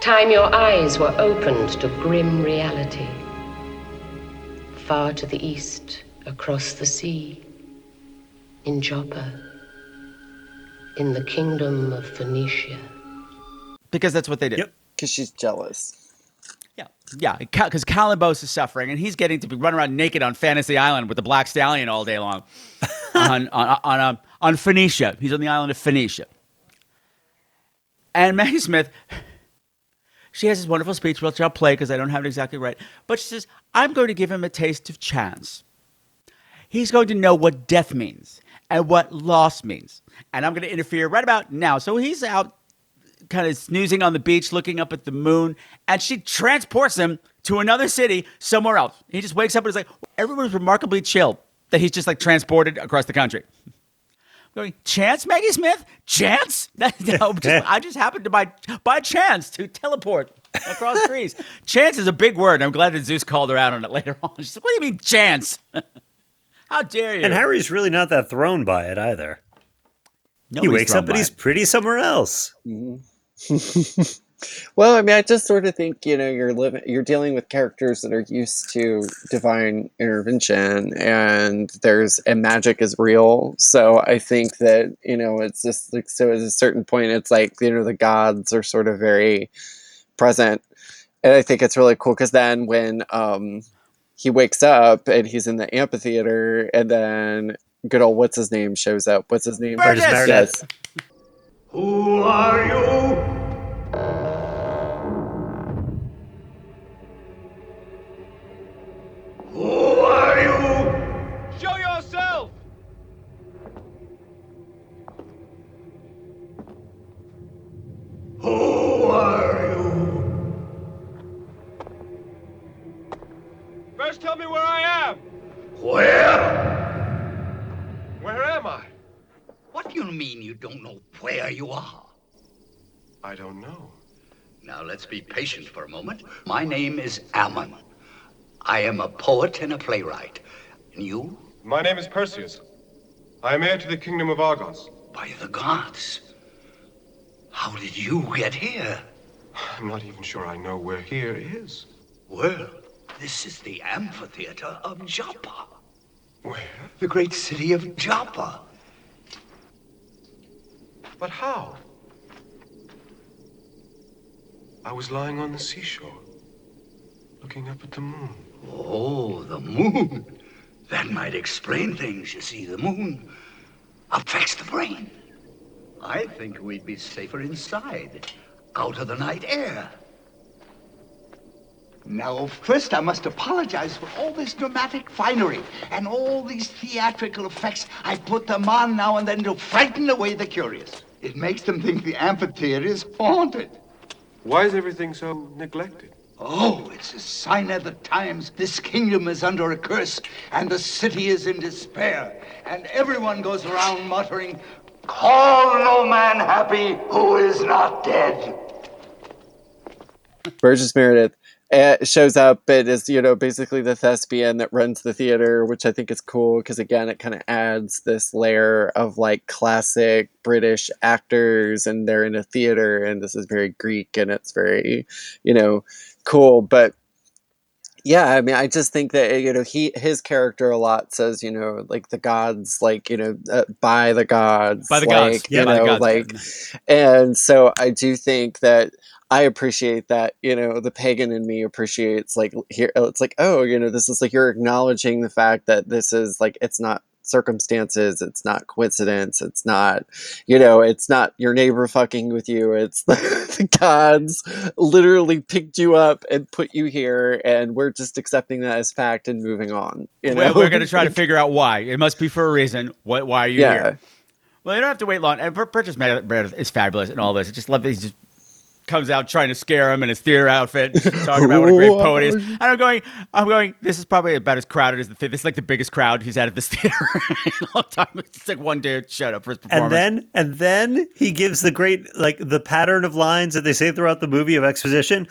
Time your eyes were opened to grim reality. Far to the east, across the sea, in Joppa, in the kingdom of Phoenicia. Because that's what they did. Because she's jealous. Yeah, yeah, because Calibos is suffering, and he's getting to be run around naked on Fantasy Island with the Black Stallion all day long on on on, um, on Phoenicia. He's on the island of Phoenicia, and Maggie Smith. She has this wonderful speech, which I'll play because I don't have it exactly right. But she says, I'm going to give him a taste of chance. He's going to know what death means and what loss means. And I'm going to interfere right about now. So he's out kind of snoozing on the beach, looking up at the moon, and she transports him to another city somewhere else. He just wakes up and is like, everyone's remarkably chill that he's just like transported across the country. Going, chance, Maggie Smith? Chance? no, just, I just happened to by by chance to teleport across trees. chance is a big word. I'm glad that Zeus called her out on it later on. She's like, what do you mean chance? How dare you? And Harry's really not that thrown by it either. he wakes up and by he's pretty somewhere else. Mm-hmm. Well, I mean, I just sort of think you know you're living, you're dealing with characters that are used to divine intervention, and there's and magic is real. So I think that you know it's just like so at a certain point, it's like you know the gods are sort of very present, and I think it's really cool because then when um he wakes up and he's in the amphitheater, and then good old what's his name shows up. What's his name? Burgess Meredith. Yes. Who are you? Who are you? Show yourself! Who are you? First tell me where I am! Where? Where am I? What do you mean you don't know where you are? I don't know. Now let's be patient for a moment. My name is Ammon. I am a poet and a playwright. And you? My name is Perseus. I am heir to the kingdom of Argos. By the gods. How did you get here? I'm not even sure I know where here is. Well, this is the amphitheater of Joppa. Where? The great city of Joppa. But how? I was lying on the seashore, looking up at the moon. Oh, the moon. That might explain things, you see. The moon affects the brain. I think we'd be safer inside, out of the night air. Now, first, I must apologize for all this dramatic finery and all these theatrical effects. I put them on now and then to frighten away the curious. It makes them think the amphitheater is haunted. Why is everything so neglected? Oh, it's a sign of the times. This kingdom is under a curse, and the city is in despair. And everyone goes around muttering, Call no man happy who is not dead. Burgess Meredith uh, shows up and is you know basically the thespian that runs the theater, which I think is cool because again it kind of adds this layer of like classic British actors and they're in a theater and this is very Greek and it's very you know cool, but. Yeah, I mean, I just think that you know he his character a lot says you know like the gods like you know uh, by the gods By the like, gods. Yeah, you by the know gods. like and so I do think that I appreciate that, you know, the pagan in me appreciates like here it's like, oh, you know, this is like you're acknowledging the fact that this is like it's not circumstances, it's not coincidence, it's not, you know, it's not your neighbor fucking with you, it's the gods literally picked you up and put you here and we're just accepting that as fact and moving on. You know? We're, we're going to try to figure out why. It must be for a reason. What? Why are you Yeah. here? Well, you don't have to wait long. And Pur- Purchase Meredith is fabulous and all this. I just love that he just comes out trying to scare him in his theater outfit, talking about what a great poet is. And I'm going, I'm going. This is probably about as crowded as the theater. This is like the biggest crowd he's had at this theater in a long time. It's like one dude shut up for his performance. And then and then he gives the great like the pattern of lines that they say throughout the movie of exposition.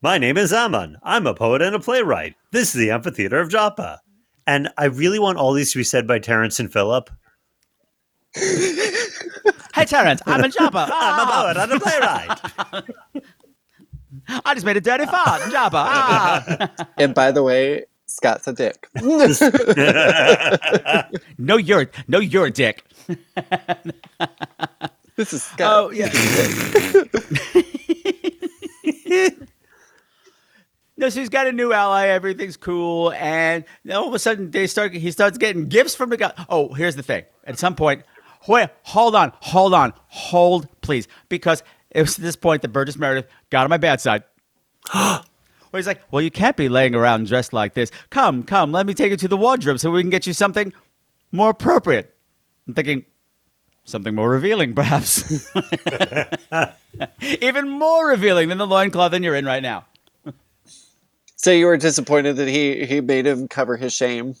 My name is Ammon. I'm a poet and a playwright. This is the amphitheater of Joppa. And I really want all these to be said by Terrence and Phillip. hey, Terrence, I'm a jobber. I'm a poet and a playwright. I just made a dirty fart, jobber. Ah. and by the way, Scott's a dick. no, you're no, you're a dick. this is Scott. Oh yeah. No, so he's got a new ally. Everything's cool, and then all of a sudden they start. He starts getting gifts from the guy. Oh, here's the thing. At some point, wait, hold on, hold on, hold, please, because it was at this point that Burgess Meredith got on my bad side. Where he's like, "Well, you can't be laying around dressed like this. Come, come, let me take you to the wardrobe so we can get you something more appropriate." I'm thinking something more revealing, perhaps. Even more revealing than the loincloth that you're in right now. So you were disappointed that he he made him cover his shame.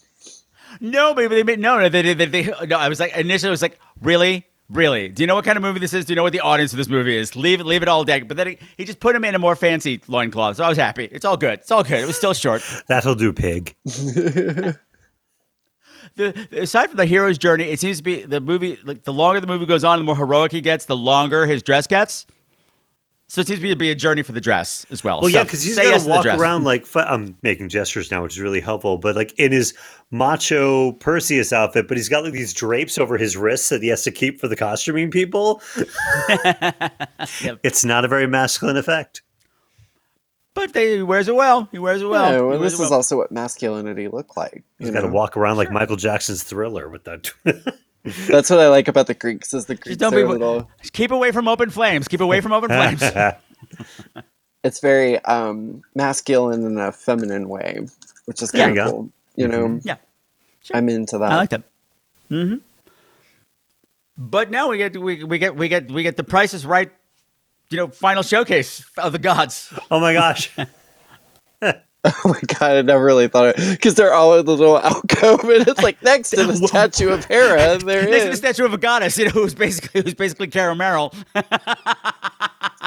No, but they made no, no. They, they, they, no. I was like initially, I was like, really, really. Do you know what kind of movie this is? Do you know what the audience of this movie is? Leave it, leave it all dead. But then he, he just put him in a more fancy loincloth. So I was happy. It's all good. It's all good. It was still short. That'll do, pig. the, aside from the hero's journey, it seems to be the movie. Like the longer the movie goes on, the more heroic he gets. The longer his dress gets. So it seems to be a journey for the dress as well. Well, So yeah, because he's say gonna yes to walk around like I'm making gestures now, which is really helpful. But like in his macho Perseus outfit, but he's got like these drapes over his wrists that he has to keep for the costuming people. It's not a very masculine effect. But they, he wears it well. He wears it well. yeah, well, wears this it is well. also what masculinity looked like. He's got to walk around like Michael Jackson's Thriller with that. That's what I like about the Greeks is the Greeks don't are be- a little. Keep away from open flames. Keep away from open flames. It's very um, masculine in a feminine way, which is kind of go. cool. You know, Yeah. I'm into that. I like that. hmm But now we get we, we get we get we get the prices Right, you know, final showcase of the gods. Oh my gosh! Oh my god, I never really thought it because they're all in the little alcove, and it's like next to the statue of Hera. There Next to the statue of a goddess, you know, who's basically who's basically Carol Merrill.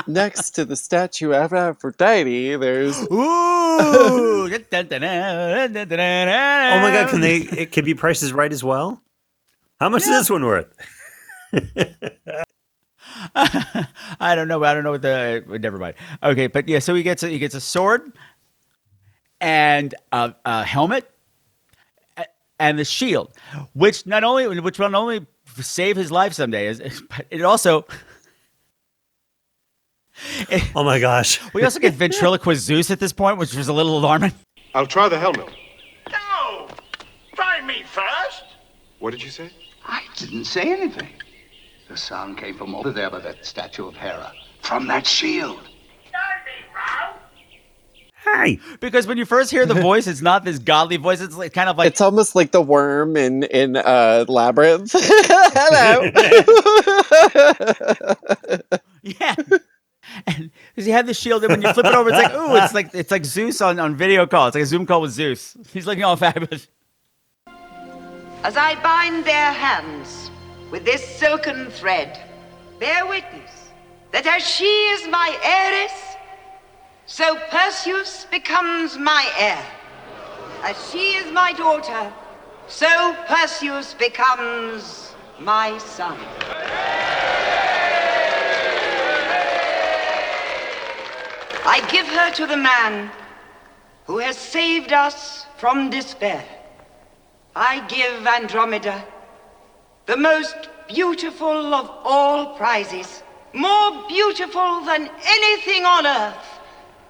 next to the statue of Aphrodite. There's Ooh! Oh my god! Can they? It can be prices right as well. How much is this one worth? I don't know. I don't know what the. Never mind. Okay, but yeah. So he gets a, he gets a sword and a, a helmet and the shield, which not only which will not only save his life someday, is but it also. Oh my gosh! We also get ventriloquist Zeus at this point, which was a little alarming. I'll try the helmet. No! Try me first! What did you say? I didn't say anything. The sound came from over there by that statue of Hera. From that shield. Hey! Because when you first hear the voice, it's not this godly voice. It's like kind of like it's almost like the worm in in uh, Labyrinth. Hello. Yeah. And because he had the shield, and when you flip it over, it's like, ooh, it's like it's like Zeus on, on video call. It's like a Zoom call with Zeus. He's looking all fabulous. As I bind their hands with this silken thread, bear witness that as she is my heiress, so Perseus becomes my heir. As she is my daughter, so Perseus becomes my son. I give her to the man who has saved us from despair. I give Andromeda the most beautiful of all prizes, more beautiful than anything on earth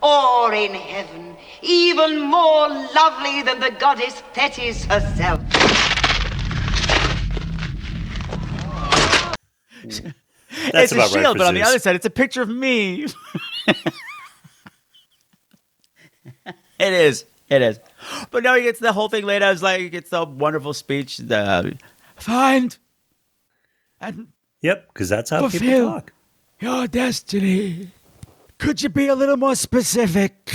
or in heaven, even more lovely than the goddess Thetis herself. it's That's a about right shield, for but on the other side, it's a picture of me. it is. It is. But no, he gets the whole thing laid out. It's like he gets the wonderful speech. The find and Yep, because that's how people talk. your destiny. Could you be a little more specific?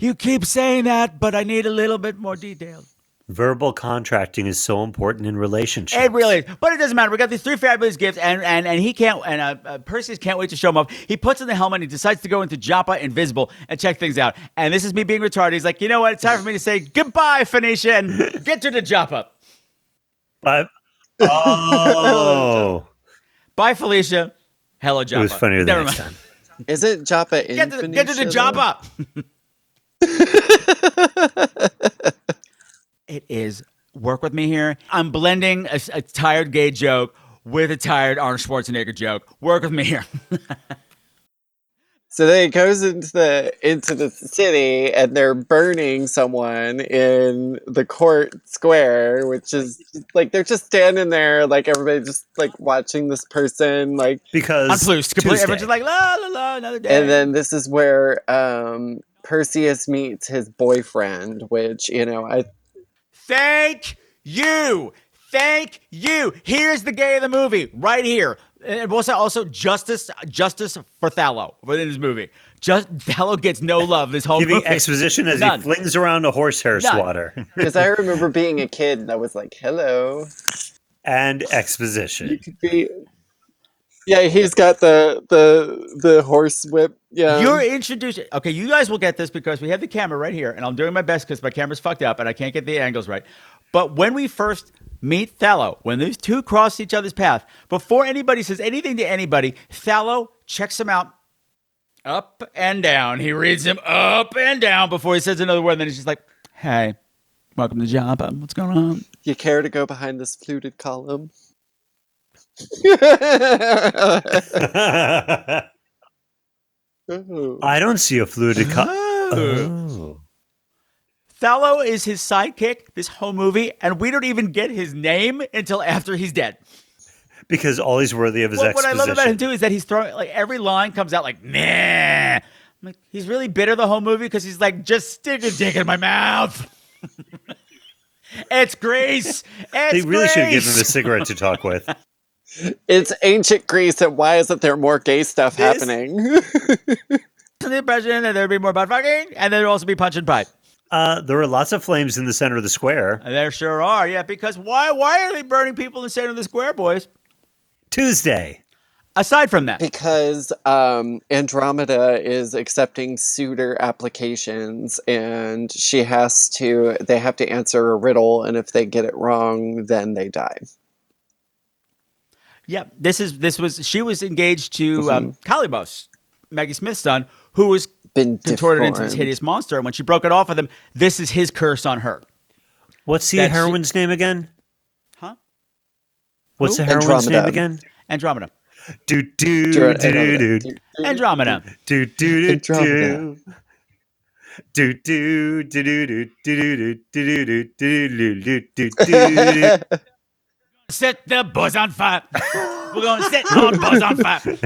you keep saying that, but I need a little bit more detail. Verbal contracting is so important in relationships. It really is. But it doesn't matter. We got these three fabulous gifts, and and, and he can't, and uh, uh, Perseus can't wait to show them off. He puts in the helmet, and he decides to go into Joppa Invisible and check things out. And this is me being retarded. He's like, you know what? It's time for me to say goodbye, Phoenicia, and get to the Joppa. But oh, Bye, Felicia. Hello, Joppa. it was funnier Never mind. Time. Isn't Joppa in Get to, the- get to the Joppa. it is. Work with me here. I'm blending a, a tired gay joke with a tired Arnold Schwarzenegger joke. Work with me here. So then it goes into the into the city, and they're burning someone in the court square, which is like they're just standing there, like everybody just like watching this person, like because Unplugged. Complete, everyone's just like la la la. Another day. And then this is where um, Perseus meets his boyfriend, which you know I Thank you. Thank you. Here's the gay of the movie right here. And also, also justice, justice for Thallo within this movie. Just Thallo gets no love this whole Giving movie. exposition as None. he flings around a horsehair None. swatter. because I remember being a kid and I was like, "Hello." and exposition. Be- Yeah, he's got the the the horse whip. Yeah, You're introducing. Okay, you guys will get this because we have the camera right here, and I'm doing my best because my camera's fucked up and I can't get the angles right. But when we first meet Thallo, when these two cross each other's path, before anybody says anything to anybody, Thallo checks him out up and down. He reads him up and down before he says another word. And then he's just like, "Hey, welcome to Java. What's going on?" You care to go behind this fluted column? Oh. I don't see a fluted column. Oh. oh. Thallo is his sidekick this whole movie, and we don't even get his name until after he's dead. Because all he's worthy of is What, what I love about him too is that he's throwing like every line comes out like nah. I'm like he's really bitter the whole movie because he's like just stick a dick in my mouth. it's Grease. It's they really should have given him a cigarette to talk with. It's ancient Greece, and why isn't there more gay stuff This- happening? The impression that there'd be more about fucking, and there'd also be punch and pipe. Uh, there were lots of flames in the center of the square. There sure are, yeah. Because why? Why are they burning people in the center of the square, boys? Tuesday. Aside from that, because um, Andromeda is accepting suitor applications, and she has to. They have to answer a riddle, and if they get it wrong, then they die. Yeah, this is this was she was engaged to Mm-hmm. um, Calibos, Maggie Smith's son, who was Been contorted into this hideous monster. And when she broke it off with him, this is his curse on her. What's the That she- heroine's name again? Huh? What's Who? the heroine's name again? Andromeda. Do do Dra- do Andromeda. do Andromeda. do do do Andromeda. do do do do do do do do do do do do do do Set the buzz on fire. We're going to set our buzz on fire.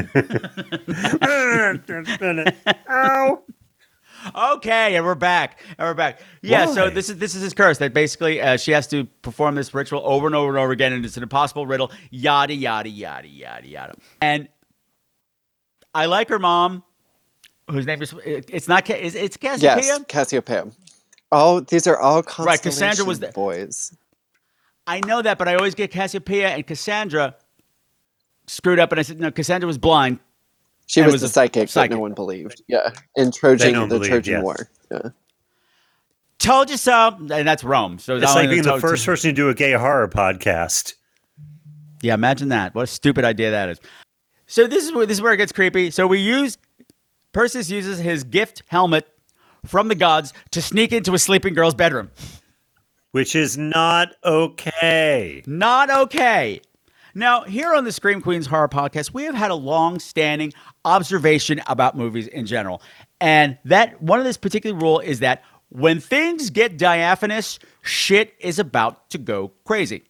Ow. Okay, and we're back. And we're back. Yeah, so this is this is his curse that basically uh, she has to perform this ritual over and over and over again, and it's an impossible riddle. Yada yada yada yada yada. And I like her mom, whose name is it's not it's, Cassiopeia. Yes, Cassiopeia. Oh, these are all Right, Cassandra was the- boys. I know that, but I always get Cassiopeia and Cassandra screwed up, and I said no. Cassandra was blind. She and was, the a psychic, psychic. that no one believed. Yeah, in Trojan, the believe, Trojan yes. War. Yeah. Told you so, and that's Rome. So It's like being the told- first person to do a gay horror podcast. Yeah, imagine that. What a stupid idea that is. So this is where this is where it gets creepy. So we use Perseus uses his gift helmet from the gods to sneak into a sleeping girl's bedroom. Which is not okay. Not okay. Now, here on the Scream Queens Horror Podcast, we have had a long-standing observation about movies in general. And that one of this particular rule is that when things get diaphanous, shit is about to go crazy.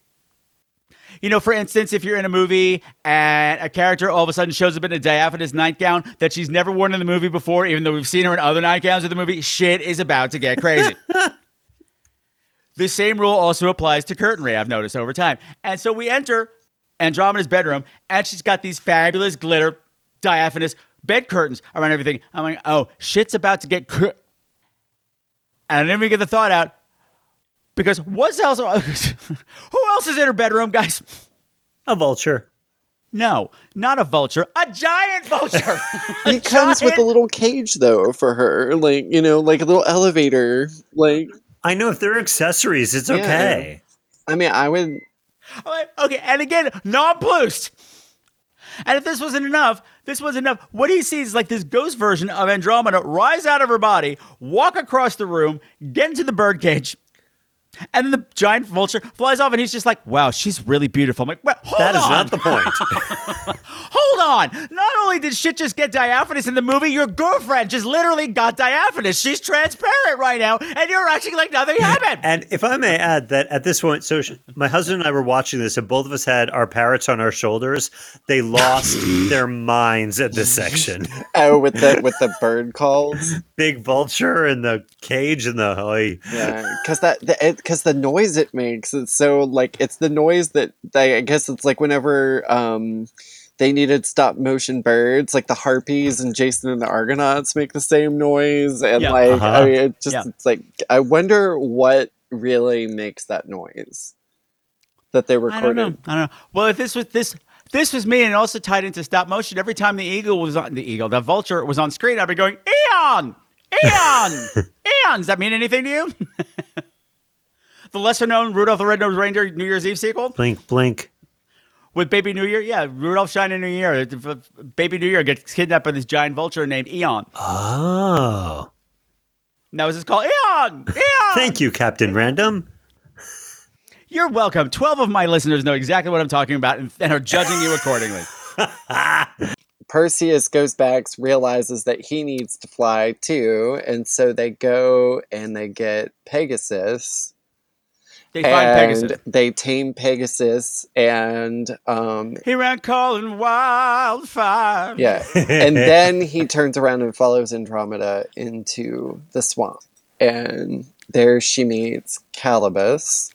You know, for instance, if you're in a movie and a character all of a sudden shows up in a diaphanous nightgown that she's never worn in the movie before, even though we've seen her in other nightgowns of the movie, shit is about to get crazy. the same rule also applies to curtain ray, I've noticed over time. And so we enter Andromeda's bedroom, and she's got these fabulous glitter diaphanous bed curtains around everything. I'm like, oh, shit's about to get. Cr-. And then we get the thought out because what's else? who else is in her bedroom, guys? A vulture. No, not a vulture, a giant vulture. It comes with a little cage though for her, like you know, like a little elevator. Like I know if they're accessories, it's Yeah. okay. I mean, I would. Okay, okay, and again, nonplussed. And if this wasn't enough, this was enough. What he sees is like this ghost version of Andromeda rise out of her body, walk across the room, get into the birdcage, and then the giant vulture flies off, and he's just like, "Wow, she's really beautiful." I'm like, well, hold That is on. not the point. Hold on. Not only did shit just get diaphanous in the movie, your girlfriend just literally got diaphanous. She's transparent right now, and you're acting like nothing happened. And if I may add that at this point, so sh- my husband and I were watching this, and both of us had our parrots on our shoulders. They lost their minds at this section. Oh, with the with the bird calls. Big vulture and the cage and the hoy. Yeah, because that because the noise it makes it's so like it's the noise that they I guess it's like whenever um they needed stop motion birds like the harpies and Jason and the Argonauts make the same noise and Yeah. like Uh-huh. I mean it just Yeah. it's like I wonder what really makes that noise that they I don't recorded. know. I don't know. Well, if this was this this was me and also tied into stop motion, every time the eagle was on the eagle, the vulture was on screen, I'd be going, Eon! Eon! Eon! Does that mean anything to you? the lesser known Rudolph the Red-Nosed Reindeer New Year's Eve sequel? Blink, blink. With Baby New Year, yeah, Rudolph Shining New Year. Baby New Year gets kidnapped by this giant vulture named Eon. Oh. Now is this called Eon? Eon! Thank you, Captain Random. You're welcome. 12 of my listeners know exactly what I'm talking about and, and are judging you accordingly. Perseus goes back, realizes that he needs to fly too, and so they go and they get Pegasus. They find and Pegasus. They tame Pegasus, and um, He ran calling wildfire. yeah, and then he turns around and follows Andromeda into the swamp, and there she meets Calibos,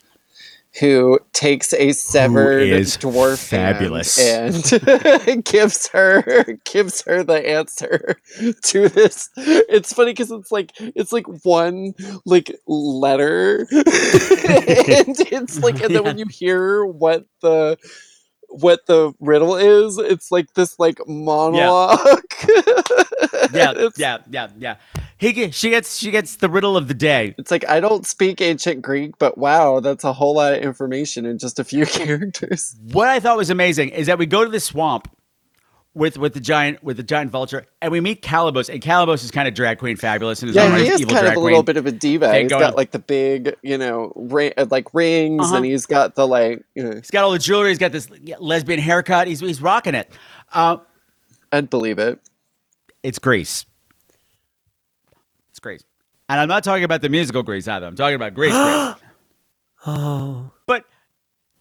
who takes a severed dwarf fabulous. and gives her gives her the answer to this. It's funny because it's like it's like one like letter, and it's like and then when you hear what the what the riddle is, it's like this like monologue. yeah, yeah, yeah, yeah. He she gets she gets the riddle of the day. It's like I don't speak ancient Greek, but wow, that's a whole lot of information in just a few characters. What I thought was amazing is that we go to the swamp with with the giant with the giant vulture, and we meet Calibos, and Calibos is kind of drag queen fabulous and his Yeah, right, he he's is evil kind of a little bit of a diva. They He's go got like the big, you know, ri- uh, like rings, Uh-huh. and he's got the like. You know, He's got all the jewelry. He's got this lesbian haircut. He's he's rocking it. Uh, I'd believe it. It's Grease. Grease, and I'm not talking about the musical Grease either. I'm talking about Grease. Grease. Oh. But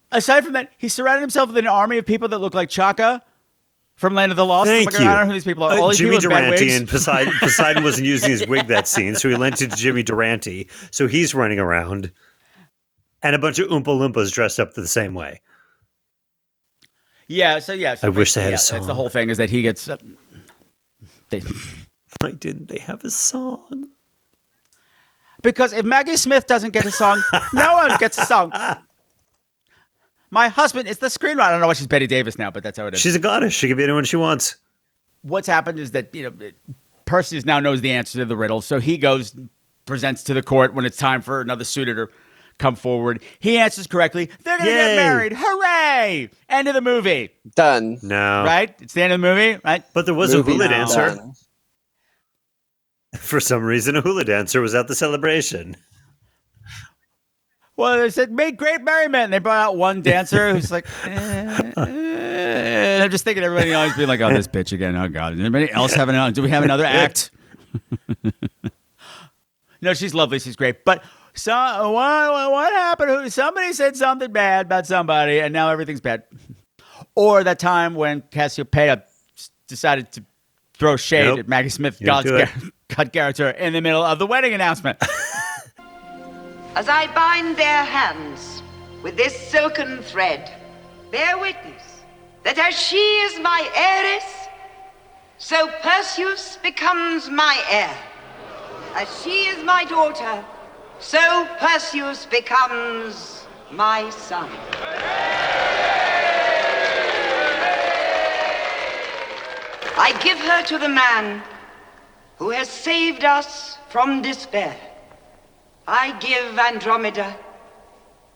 aside from that, he surrounded himself with an army of people that look like Chaka from Land of the Lost. Thank like, you. I don't know who these people are. Uh, All these Jimmy people Durante and Poseidon, Poseidon wasn't using his wig that scene, so he lent it to Jimmy Durante. So he's running around, and a bunch of Oompa Loompas dressed up the same way. Yeah, so yeah. So I wish they had a yeah, That's the whole thing is that he gets. Uh, they, Why didn't they have a song? because if Maggie Smith doesn't get a song, no one gets a song. My husband is the screenwriter. I don't know why she's Bette Davis now, but that's how it is. She's a goddess. She can be anyone she wants. What's happened is that you know Perseus now knows the answer to the riddle, so he goes presents to the court when it's time for another suitor to come forward. He answers correctly. They're gonna get married. Hooray! End of the movie. Done. No. Right? It's the end of the movie, right? But there was Movie a hula answer. Done. For some reason, a hula dancer was at the celebration. Well, they said make great merriment. And they brought out one dancer who's like, eh, eh. And I'm just thinking everybody always being like, oh, this bitch again. Oh God, Does anybody else have an? Do we have another act? no, she's lovely. She's great. But so what? What happened? Somebody said something bad about somebody, and now everything's bad. Or that time when Cassiopeia decided to throw shade Nope. at Maggie Smith, God's it. Character, in the middle of the wedding announcement. As I bind their hands with this silken thread, bear witness that as she is my heiress, so Perseus becomes my heir. As she is my daughter, so Perseus becomes my son. I give her to the man who has saved us from despair. I give Andromeda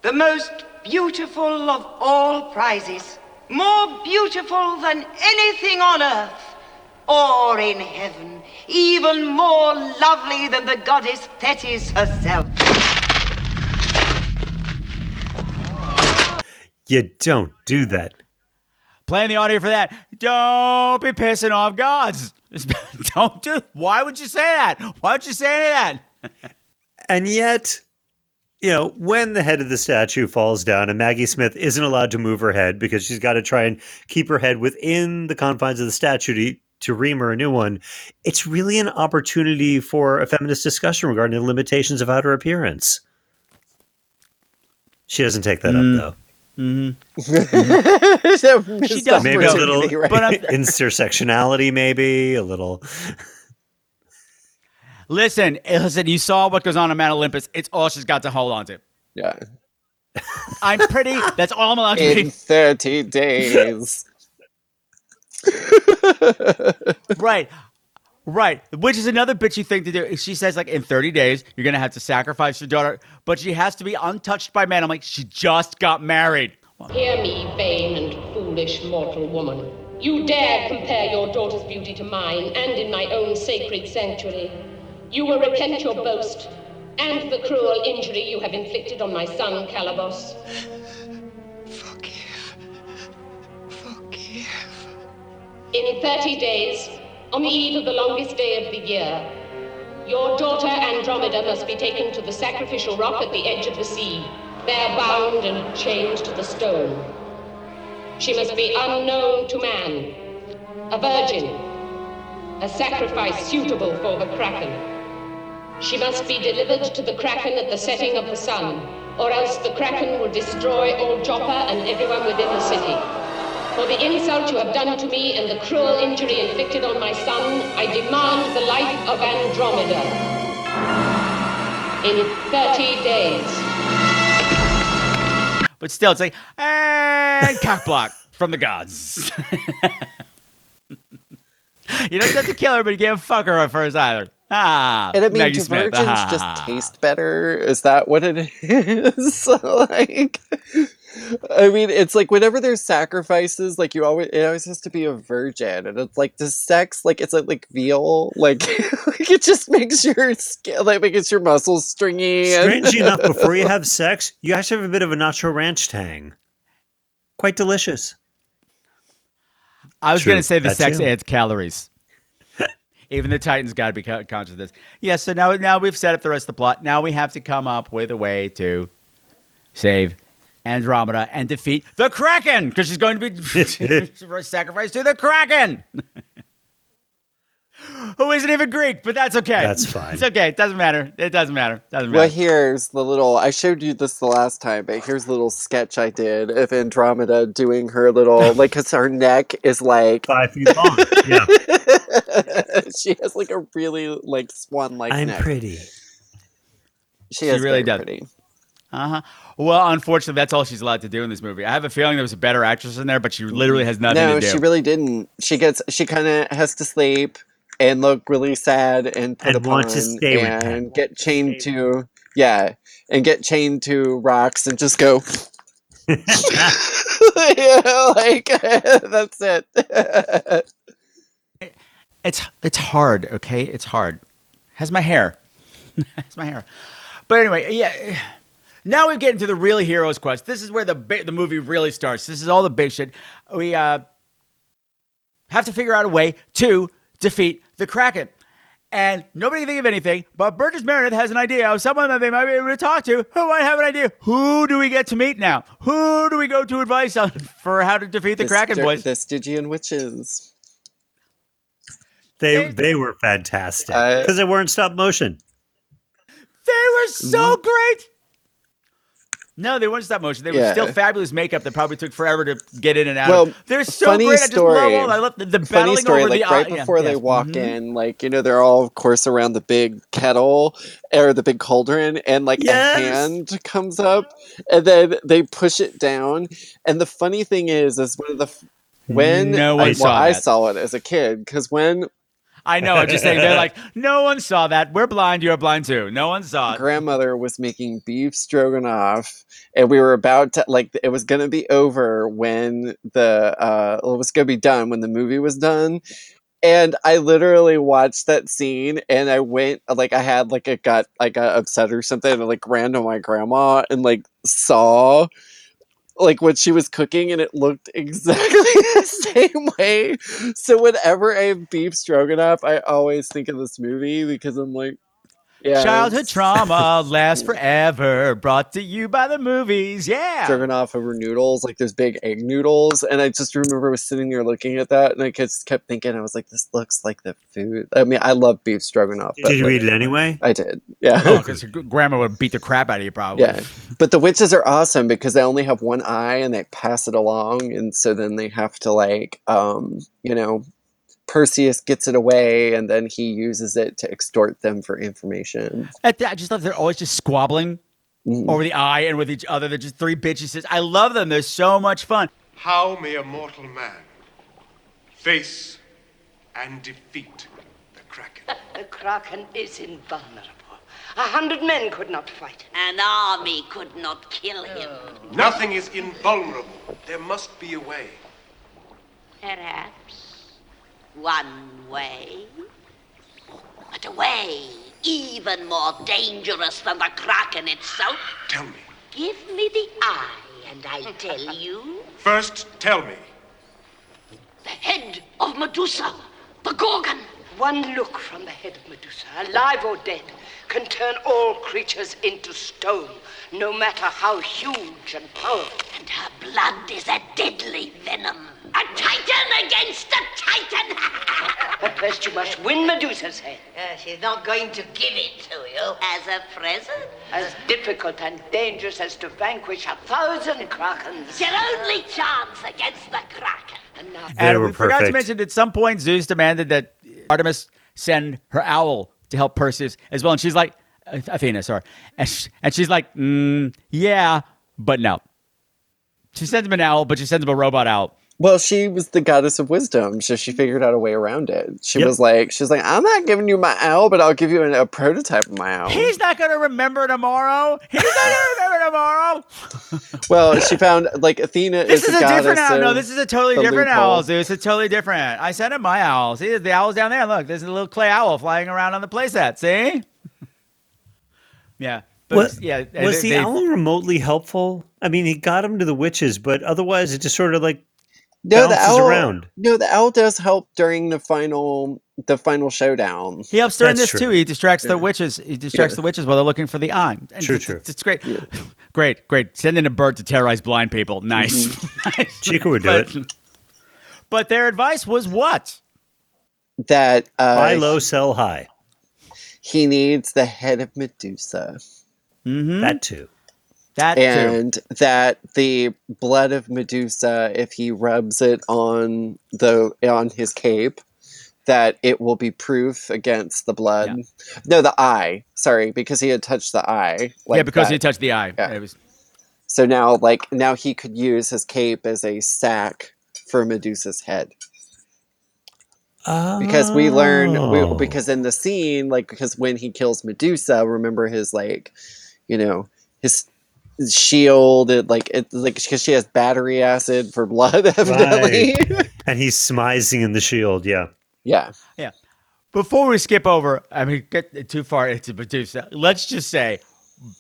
the most beautiful of all prizes, more beautiful than anything on earth or in heaven, even more lovely than the goddess Thetis herself. You don't do that. Playing the audio for that. Don't be pissing off gods. Don't do. Why would you say that? Why would you say that? And yet, you know, when the head of the statue falls down and Maggie Smith isn't allowed to move her head because she's got to try and keep her head within the confines of the statue to, to ream her a new one, it's really an opportunity for a feminist discussion regarding the limitations of outer appearance. She doesn't take that Mm. up, though. Mm-hmm. she does Maybe a little right? But I'm- intersectionality, maybe a little. Listen, listen. You saw what goes on in Mount Olympus. It's all she's got to hold on to. yeah. I'm pretty. That's all I'm allowed to In be. 30 days. Right. Right. Which is another bitchy thing to do. She says, like, in 30 days, you're going to have to sacrifice your daughter, but she has to be untouched by men. I'm like, she just got married. Hear me, vain and foolish foolish mortal woman. You dare compare your daughter's beauty to mine, and in my own sacred sanctuary. You will repent your boast, and the cruel injury you have inflicted on my son, Calibos. Forgive. Forgive. In 30 days, on the eve of the longest day of the year, your daughter Andromeda must be taken to the sacrificial rock at the edge of the sea, there bound and chained to the stone. She must be unknown to man, a virgin, a sacrifice suitable for the Kraken. She must be delivered to the Kraken at the setting of the sun, or else the Kraken will destroy all Joppa and everyone within the city. For the insult you have done to me and the cruel injury inflicted on my son, I demand the life of Andromeda. In 30 days. But still, it's like, and cock block from the gods. you don't have to kill her, but you can't fuck her first either. Ah, And I mean, Maggie do Smith. virgins Ah. just taste better? Is that what it is? like, I mean, it's like whenever there's sacrifices, like you always, it always has to be a virgin, and it's like the sex, like it's like, like veal, like, like it just makes your skin, like makes your muscles stringy. and- Strangely enough, before you have sex, you actually have a bit of a nacho ranch tang. Quite delicious. I was going to say the that sex too. adds calories. Even the Titans got to be conscious of this. Yeah, so now now we've set up the rest of the plot. Now we have to come up with a way to save Andromeda and defeat the Kraken because she's going to be sacrificed to the Kraken. Who isn't even Greek, but that's okay. That's fine. It's okay. It doesn't matter. It doesn't matter. Doesn't Well, here's the little. I showed you this the last time, but here's the little sketch I did of Andromeda doing her little, like, because her neck is like five feet long. Yeah, she has like a really like swan-like I'm neck. pretty. She, She is really very does. pretty. Uh huh. Well, unfortunately, that's all she's allowed to do in this movie. I have a feeling there was a better actress in there, but she literally has nothing no, to do. she really didn't. She gets. She kind of has to sleep and look really sad and put And upon want to stay with and get chained to yeah and get chained to rocks and just go. yeah, like that's it. It's it's hard, okay? It's hard. Has my hair. Has my hair. But anyway, yeah. Now we get into the real hero's quest. This is where the bi- the movie really starts. This is all the big shit. We uh have to figure out a way to defeat the Kraken. And nobody can think of anything, but Burgess Meredith has an idea of someone that they might be able to talk to who might have an idea. Who do we get to meet now? Who do we go to advice on for how to defeat the Kraken, Styr- boys? The Stygian witches. They they were fantastic I- because they weren't stop motion. They were so great. No, they weren't stop motion. They were still fabulous makeup that probably took forever to get in and out. Well, of. They're so funny great. I just love all. I love the, the Funny battling story, over like the right eye- yeah, before they yes. walk Mhm. in, like you know, they're all of course around the big kettle or the big cauldron, and like Yes. a hand comes up, and then they push it down. And the funny thing is, is one of the when No one I, well, saw I saw it as a kid because when I know. I'm just saying. They're like, no one saw that. We're blind. You're blind too. No one saw it. grandmother was making beef stroganoff and we were about to like it was gonna be over when the uh it was gonna be done when the movie was done. And i literally watched that scene and i went like i had like it got i got upset or something and like ran to my grandma and like saw like what she was cooking and it looked exactly the same way. So whenever i beef stroganoff i always think of this movie because i'm like yeah Childhood trauma lasts forever. Brought to you by the movies. Yeah. stroganoff over noodles, like those big egg noodles. And I just remember I was sitting there looking at that, and I just kept thinking, I was like, this looks like the food. I mean, I love beef stroganoff. but, Did you like, eat it anyway? I did, yeah. Oh, because grandma would beat the crap out of you, probably. Yeah, but the witches are awesome because they only have one eye and they pass it along, and so then they have to like, um, you know, Perseus gets it away, and then he uses it to extort them for information. I I just love they're always just squabbling Mhm. over the eye and with each other. They're just three bitches. I love them. They're so much fun. How may a mortal man face and defeat the Kraken? The Kraken is invulnerable. A hundred men could not fight. An army could not kill him. Nothing is invulnerable. There must be a way. Perhaps one way. But a way even more dangerous than the Kraken itself. Tell me. Give me the eye, and I'll tell you. First, tell me. The head of Medusa, the Gorgon. One look from the head of Medusa, alive or dead, can turn all creatures into stone, no matter how huge and powerful. And her blood is a deadly venom. A titan against a titan! but first you must win Medusa's head. Uh, she's not going to give it to you. As a present? As difficult and dangerous as to vanquish a thousand krakens. It's your only chance against the kraken. And now and we forgot to mention at some point Zeus demanded that Artemis send her owl to help Perseus as well, and she's like, uh, Athena, sorry, and, sh- and she's like, mm, yeah, but no. She sends him an owl, but she sends him a robot owl. Well, she was the goddess of wisdom, so she figured out a way around it. She Yep. was like, she's like, I'm not giving you my owl, but I'll give you an, a prototype of my owl. He's not gonna remember tomorrow. He's not gonna remember tomorrow. well, she found like Athena This is, is the a goddess different owl. No, this is a totally different loophole. owl, Zeus. It's totally different. I sent him my owl. See, the owl's down there. Look, there's a little clay owl flying around on the playset. See? yeah. But What, yeah. was they- the they- owl remotely helpful? I mean, he got him to the witches, but otherwise, it just sort of like No, the owl. around. No, the owl does help during the final the final showdown. He helps during That's this true. too. He distracts the witches. He distracts Yeah. the witches while they're looking for the eye. And True, it's, true. It's, it's great. Great, great. Send in a bird to terrorize blind people. Nice. Mm-hmm. nice. Chica would do But- it. But their advice was what? That uh, Buy low, sell high. he needs the head of Medusa. Mm-hmm. That too. That too. and that the blood of Medusa, if he rubs it on the on his cape, that it will be proof against the blood. No, the eye. Sorry, because he had touched the eye. yeah, because that. he touched the eye. Yeah. It was So now, like now, he could use his cape as a sack for Medusa's head. Because we learn, we, Oh. because in the scene, like because when he kills Medusa, remember his like, you know, his his shield, it like it like because she has battery acid for blood, evidently. Right. and he's smizing in the shield. Yeah. yeah. Yeah. Before we skip over, I mean, get too far into Medusa, let's just say,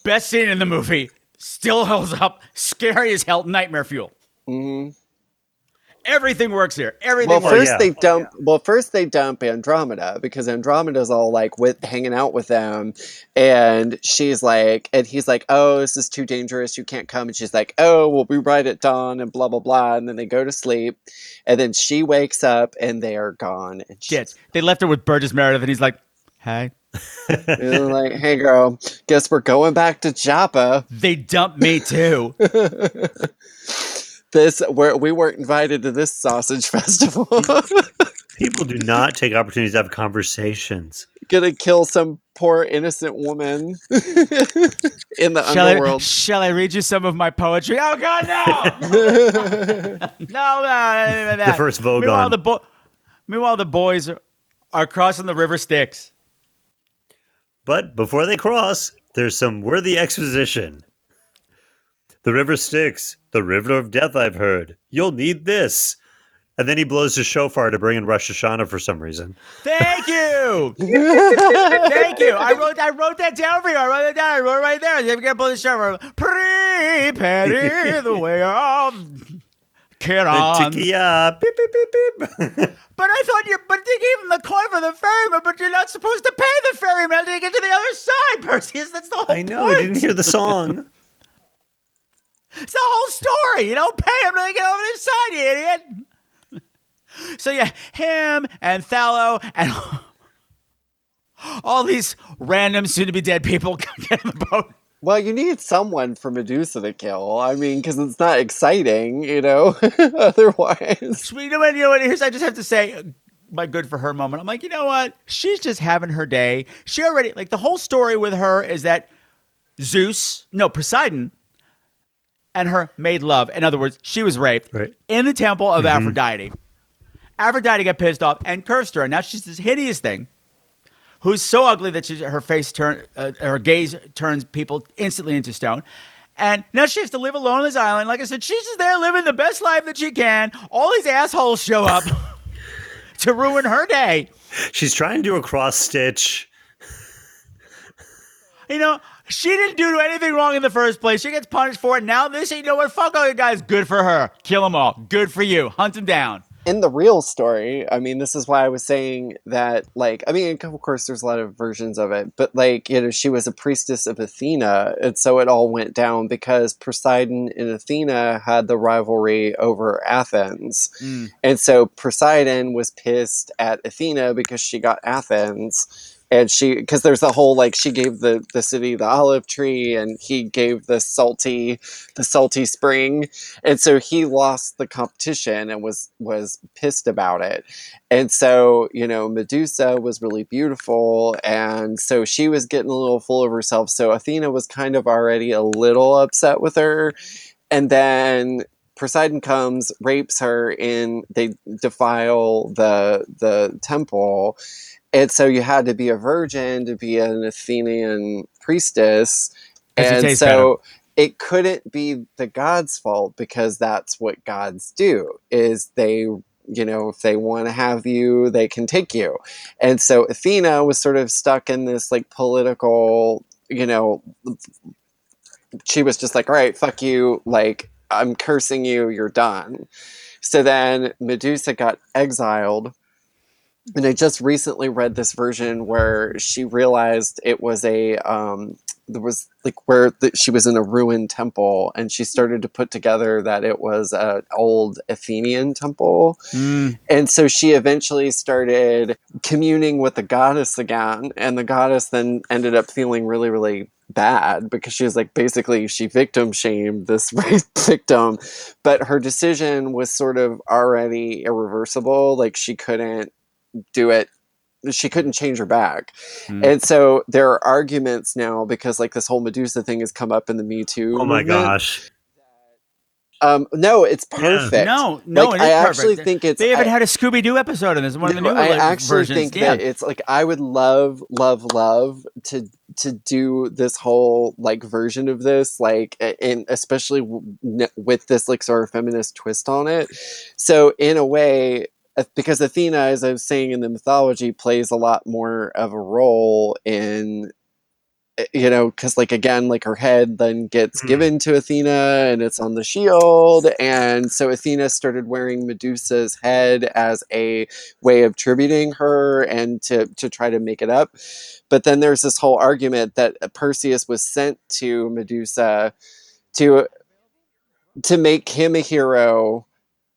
best scene in the movie, still holds up, scary as hell, nightmare fuel. hmm Everything works here. Everything Well, works. first they dump. Well, first they dump Andromeda because Andromeda's all like with hanging out with them, and she's like, and he's like, "Oh, this is too dangerous. You can't come." And she's like, "Oh, we'll be right at dawn," and blah blah blah. And then they go to sleep, and then she wakes up, and they are gone. And Shit. They left her with Burgess Meredith, and he's like, hey. like, "Hey, girl, guess we're going back to Joppa." They dumped me too. this we're, we weren't invited to this sausage festival. People do not take opportunities to have conversations. Gonna kill some poor innocent woman in the shall, I, underworld. shall I read you some of my poetry? Oh, God, no! no, no, no, no, The first Vogon. Meanwhile, the, bo- meanwhile, the boys are, are crossing the river Styx. But before they cross, there's some worthy exposition. The river Styx, the river of death, I've heard. You'll need this. And then he blows his shofar to bring in Rosh Hashanah for some reason. Thank you. Thank you. I wrote I wrote that down for you. I wrote that down. I wrote it right there. You get to blow the shower. Prepare the way of Charon. Tikia, beep, beep, beep, beep. But I thought you but they gave him the coin for the ferryman, but you're not supposed to pay the ferryman to get to the other side, Perseus. That's the whole I know, I didn't hear the song. It's the whole story. You don't pay him to get over this side, you idiot. So yeah, him and Thallo and all these random soon-to-be dead people get in the boat. Well, you need someone for Medusa to kill. I mean, because it's not exciting, you know. Otherwise, you know what? You know what? Here's I just have to say, my good for her moment. I'm like, you know what? She's just having her day. She already like the whole story with her is that Zeus, no Poseidon, and her made love. In other words, she was raped Right. in the temple of Mhm. Aphrodite. Aphrodite got pissed off and cursed her, and now she's this hideous thing. Who's so ugly that she, her face turn, uh, her gaze turns people instantly into stone, And now she has to live alone on this island. Like I said, she's just there living the best life that she can. All these assholes show up to ruin her day. She's trying to do a cross stitch. You know, she didn't do anything wrong in the first place. She gets punished for it. Now this, you know what? Fuck all you guys. Good for her. Kill them all. Good for you. Hunt them down. in the real story, I mean, this is why I was saying that, like, I mean, of course, there's a lot of versions of it, but, like, you know, she was a priestess of Athena, and so it all went down because Poseidon and Athena had the rivalry over Athens. Mm. And so Poseidon was pissed at Athena because she got Athens. And she, because there's the whole like she gave the the city the olive tree, and he gave the salty, the salty spring, and so he lost the competition and was was pissed about it. And so you know Medusa was really beautiful, and so she was getting a little full of herself. So Athena was kind of already a little upset with her, and then Poseidon comes, rapes her, and they defile the the temple. And so you had to be a virgin to be an Athenian priestess. And so it couldn't be the gods' fault because that's what gods do is they you know if they want to have you they can take you. And so athena was sort of stuck in this like political you know she was just like all right fuck you like i'm cursing you you're done. So then medusa got exiled and I just recently read this version where she realized it was a um, there was like where the, she was in a ruined temple, and she started to put together that it was an old Athenian temple, Mm. and so she eventually started communing with the goddess again, and the goddess then ended up feeling really, really bad because she was like basically she victim shamed this victim, but her decision was sort of already irreversible. Like she couldn't do it she couldn't change her back Hmm. and so there are arguments now because like this whole medusa thing has come up in the me too Oh my movement. gosh. um no it's perfect No, no, like, it is i perfect. actually think it's They even I- had a Scooby Doo episode in this. One of the new newer I actually versions. think yeah. that it's like I would love, love, love to to do this whole like version of this, like, and especially w- n- with this like sort of feminist twist on it. So in a way, Uh, because Athena, as I was saying in the mythology, plays a lot more of a role in uh, you know because like again like her head then gets hmm. given to athena and it's on the shield. And so athena started wearing medusa's head as a way of tributing her and to to try to make it up. But then there's this whole argument that uh, perseus was sent to medusa to to make him a hero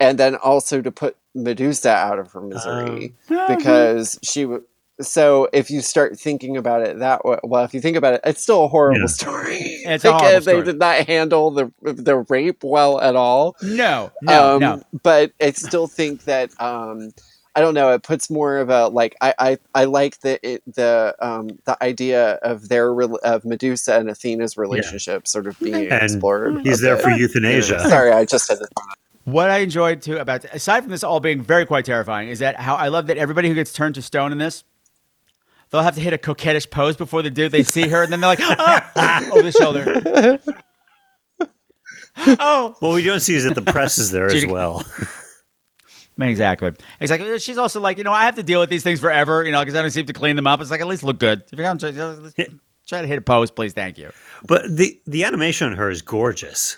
and then also to put medusa out of her misery Um, because she w- so if you start thinking about it that way well if you think about it it's still a horrible Yeah. story It's a horrible uh, they story. did not handle the the rape well at all No, no, um, no. but i still think that um I don't know. It puts more of a like I I, I like the it, the um the idea of their of Medusa and Athena's relationship sort of being And explored. he's there bit. for euthanasia. Sorry, I just had to. What I enjoyed too about aside from this all being very quite terrifying is that how I love that everybody who gets turned to stone in this, they'll have to hit a coquettish pose before they do. They see her and then they're like, oh, over the shoulder. oh, Well, we don't see is that the press is there as Judy- well. Exactly. Exactly. She's also like, you know, I have to deal with these things forever, you know, because I don't seem to clean them up. It's like, at least look good. If you're going to try to hit a pose, please, thank you. But the the animation on her is gorgeous.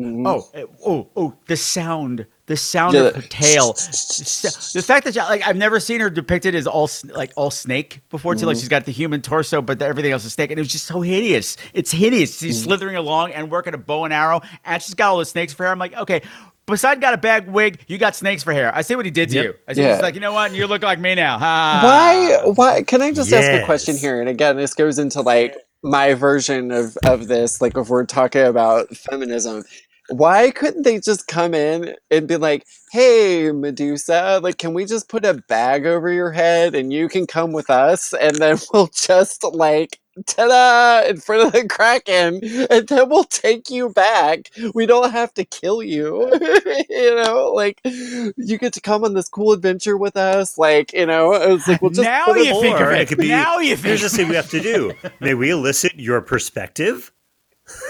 Oh, eh, oh, oh, the sound, the sound Yeah, of her tail. the fact that, she- like, I've never seen her depicted as all, like, all snake before, too. Like, she's got the human torso, but the, everything else is snake. And it was just so hideous. It's hideous. She's Mm. slithering along and working a bow and arrow, and she's got all the snakes for hair. I'm like, okay, Poseidon got a bag wig. You got snakes for hair. I see what he did to Yep. you. I see Yeah. he's like, you know what? You look like me now. Ha. why why can i just ask a question here and again this goes into like my version of of this like if we're talking about feminism why couldn't they just come in and be like hey medusa like can we just put a bag over your head and you can come with us and then we'll just like ta-da in front of the kraken and then we'll take you back we don't have to kill you you know like you get to come on this cool adventure with us like you know it was like we'll just Now put a- you think of it. it could be Now you here's the thing we have to do. May we elicit your perspective?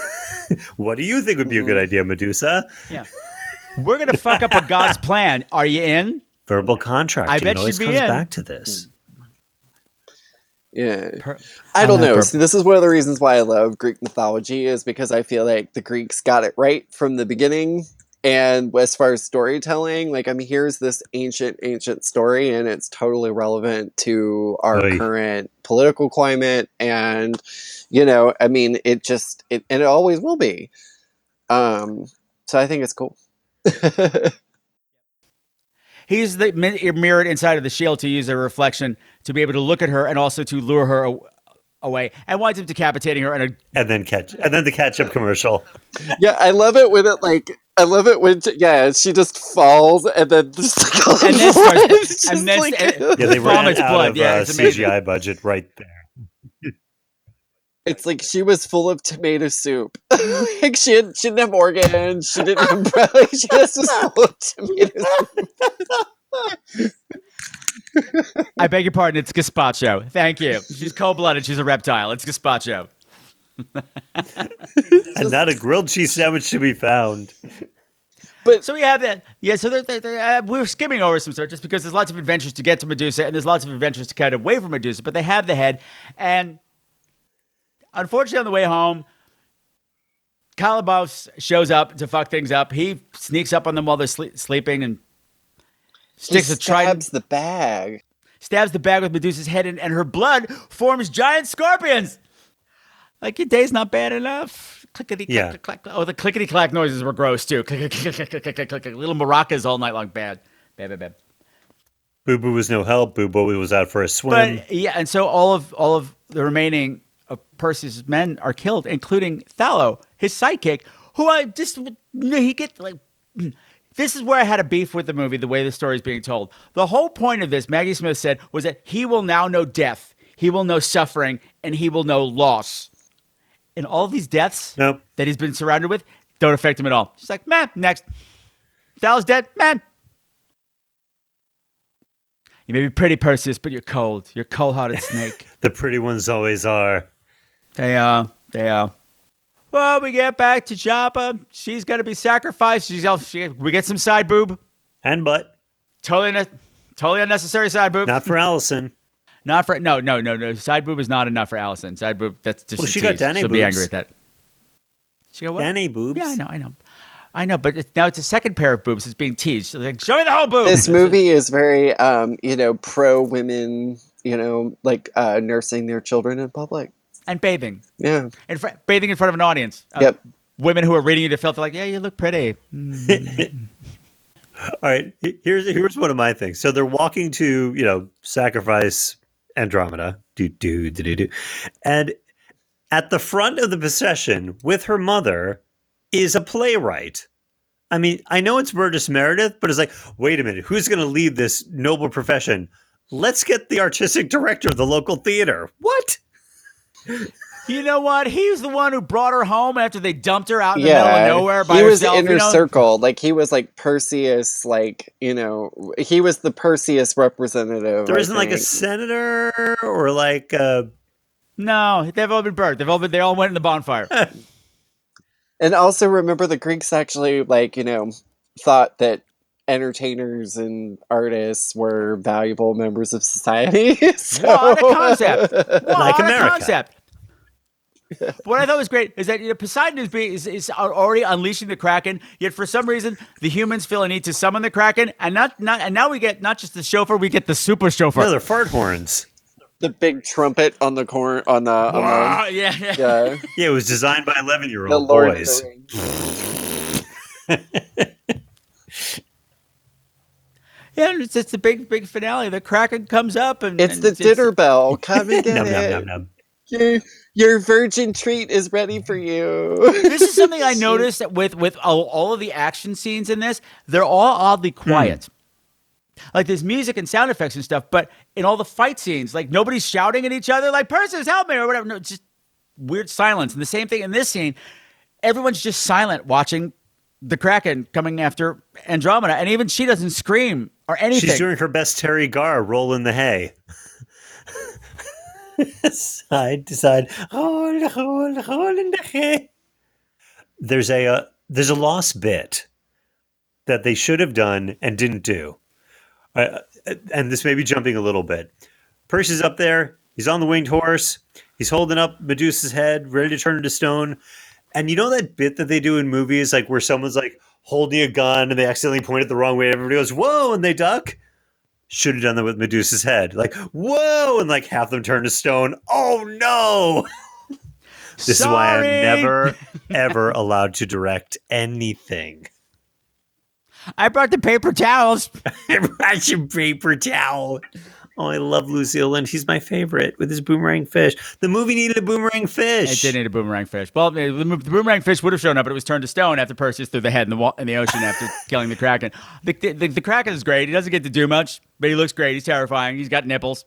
what do you think would be a good mm-hmm. idea, Medusa? Yeah. We're gonna fuck up a god's plan. Are you in? Verbal contract. I bet it always she'd be comes in. back to this. Yeah. Per- I don't know. See, this is one of the reasons why I love Greek mythology is because I feel like the Greeks got it right from the beginning. And as far as storytelling, like I mean, here's this ancient, ancient story, and it's totally relevant to our Oy. current political climate. And you know, I mean, it just it and it always will be. Um, so I think it's cool. He's the mirrored inside of the shield to use a reflection to be able to look at her and also to lure her a- away, and winds up decapitating her. And a, And then catch and then the ketchup commercial. yeah, I love it when it like I love it when yeah she just falls and then just and then starts, and then like- and- Yeah, they ran vomits out blood. of yeah, uh. CGI budget right there. It's like she was full of tomato soup. like she had, she didn't have organs. She didn't have like she just was full of tomato soup. I beg your pardon. It's gazpacho. Thank you. She's cold blooded. She's a reptile. It's gazpacho. and not a grilled cheese sandwich to be found. But so we have that. Yeah. So they're, they're, they're, uh, we're skimming over some stuff just because there's lots of adventures to get to Medusa, and there's lots of adventures to cut away from Medusa. But they have the head, and unfortunately, on the way home, Calibos shows up to fuck things up. He sneaks up on them while they're sle- sleeping and sticks he a trident, stabs the bag. stabs the bag with Medusa's head, and, and her blood forms giant scorpions. Like your day's not bad enough. Clickety Yeah. clack, clack. Oh, the clickety clack noises were gross too. Click, click, click, click, click, click, click, click. Little maracas all night long. Bad, bad, bad, bad. Bubo was no help. Bubo was out for a swim. But yeah, and so all of all of the remaining of Perseus' men are killed, including Thallo, his sidekick, who I just he get like. This is where I had a beef with the movie, the way the story is being told. The whole point of this, Maggie Smith said, was that he will now know death, he will know suffering, and he will know loss. And all these deaths Nope. that he's been surrounded with don't affect him at all. She's like, man, next. Thallo's dead, man. You may be pretty, Perseus, but you're cold. You're a cold-hearted snake. the pretty ones always are. They are. They are. Well, we get back to Joppa. She's gonna be sacrificed. She's all, she, we get some side boob. And butt. Totally, ne- totally unnecessary side boob. Not for Allison. Not for no, no, no, no. Side boob is not enough for Allison. Side boob. That's just. Well, a she got tease. Danny She'll be angry at that. She got what? Danny boobs. Yeah, I know, I know, I know. But it's, now it's a second pair of boobs. It's being teased. So like, show me the whole boob. This movie is very um, you know, pro women, you know, like uh nursing their children in public. And bathing. Yeah. In fr- bathing in front of an audience. Uh, Yep. Women who are reading you to filth are like, yeah, you look pretty. Mm. All right, here's here's one of my things. So they're walking to you know sacrifice Andromeda, do do do do do, and at the front of the procession with her mother is a playwright. I mean, I know it's Burgess Meredith, but it's like, wait a minute, who's going to lead this noble profession? Let's get the artistic director of the local theater. What? You know what? He's the one who brought her home after they dumped her out in the yeah, middle of nowhere by he was herself. inner you know? circle. Like he was like Perseus, like you know, he was the Perseus representative. There I isn't like a senator or like a No, they've all been burnt. They've all been. They all went in the bonfire. And also remember the Greeks actually like, you know, thought that entertainers and artists were valuable members of society. So- What a concept! What Like a America. concept! what I thought was great is that you know, Poseidon is, being, is, is already unleashing the Kraken. Yet for some reason, the humans feel a need to summon the Kraken, and not not and now we get not just the shofar, we get the super shofar. no, they're fart horns. the big trumpet on the corner on the, on Wah, the yeah, yeah. yeah. Yeah, it was designed by eleven year old boys. the Rings. Yeah, and it's, it's the big big finale. The Kraken comes up, and It's and the dinner bell. Come and get Nom, nom, it. nom, nom. Your, your virgin treat is ready for you. this is something I noticed with with all, all of the action scenes in this, they're all oddly hmm. quiet. Like there's music and sound effects and stuff, but in all the fight scenes, like nobody's shouting at each other, like "Perseus, help me" or whatever. No, just weird silence. And the same thing in this scene, everyone's just silent watching the Kraken coming after Andromeda, and even she doesn't scream or anything. She's doing her best Teri Garr roll in the hay. side to side. Roll, roll, roll in the hay. there's a uh, there's a lost bit that they should have done and didn't do. Uh, and this may be jumping a little bit. Percy's up there. He's on the winged horse. He's holding up Medusa's head, ready to turn into stone. And you know that bit that they do in movies, like where someone's like holding a gun and they accidentally point it the wrong way. Everybody goes, "Whoa!" and they duck. Should have done that with Medusa's head. Like, "Whoa!" and like half them turn to stone. Oh no! this is why I'm never ever allowed to direct anything. I brought the paper towels. I brought you paper towel. Oh, I love Lucille Lynn. She's my favorite with his boomerang fish. The movie needed a boomerang fish. It did need a boomerang fish. Well, the, the boomerang fish would have shown up, but it was turned to stone after Perseus threw the head in the wa- in the ocean after killing the kraken. The, the, the kraken is great. He doesn't get to do much, but he looks great. He's terrifying. He's got nipples.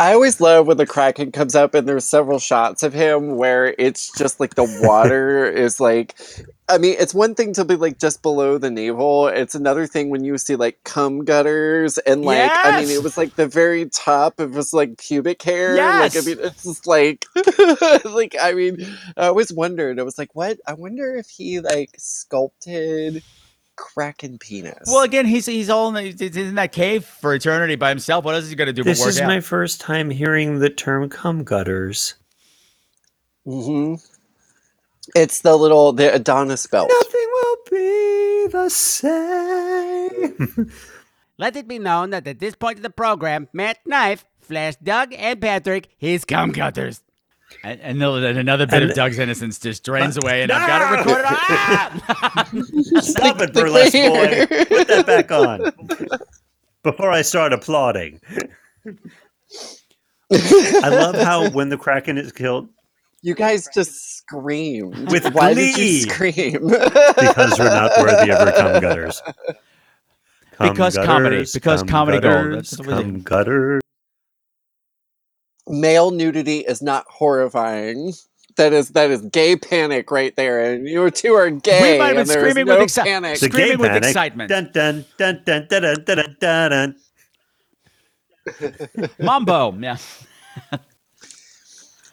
I always love when the Kraken comes up and there's several shots of him where it's just like the water is like I mean, it's one thing to be like just below the navel. It's another thing when you see like cum gutters and like I mean it was like the very top It was like pubic hair. Yes! Like I mean it's just like like I mean I always wondered. I was like, what? I wonder if he like sculpted Kraken penis. Well, again, he's he's all in, the, he's in that cave for eternity by himself. What else is he going to do This is out? my first time hearing the term cum gutters. hmm It's the little the Adonis belt. Nothing will be the same. Let it be known that at this point of the program, Matt Knife flashed Doug and Patrick his cum cutters. And, and then another bit And- of Doug's innocence just drains away, and I've got it recorded. on- Ah! Stop it, burlesque boy. Put that back on. Before I start applauding. I love how when the Kraken is killed, you guys just screamed. With Why glee. did you scream? because we're not worthy of our cum gutters. Cum because gutters, comedy. Because cum comedy gutters. Cum gutters. Male nudity is not horrifying. That is that is gay panic right there, and you two are gay. We might have been screaming with excitement, screaming with excitement. Dun dun dun dun dun dun dun dun. Mambo, yeah.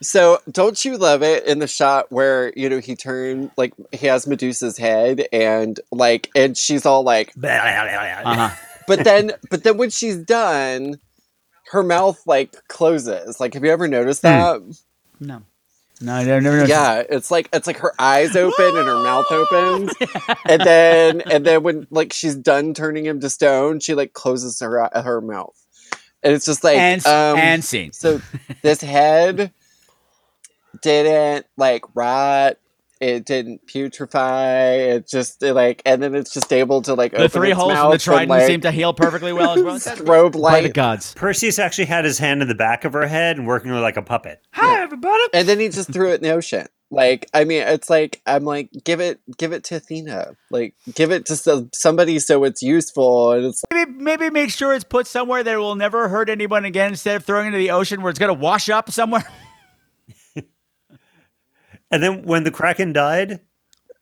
So don't you love it in the shot where you know he turned like he has Medusa's head and like and she's all like, Uh-huh. but then but then when she's done, her mouth like closes. Like have you ever noticed that? No. No, I never noticed. Yeah, it's like it's like her eyes open and her mouth opens, and then and then when like she's done turning him to stone, she like closes her her mouth, and it's just like And- um, and scene. So this head didn't like rot. It didn't putrefy. It just it, like, and then it's just able to like open The open three its holes in mouth the and, trident like, seem to heal perfectly well as well. strobe By the gods. Perseus actually had his hand in the back of her head and working like a puppet. Hi, everybody. and then he just threw it in the ocean. Like, I mean, it's like I'm like, give it, give it to Athena. Like, give it to some, somebody so it's useful. And it's Maybe, maybe make sure it's put somewhere that it will never hurt anyone again instead of throwing it into the ocean where it's going to wash up somewhere. And then when the Kraken died,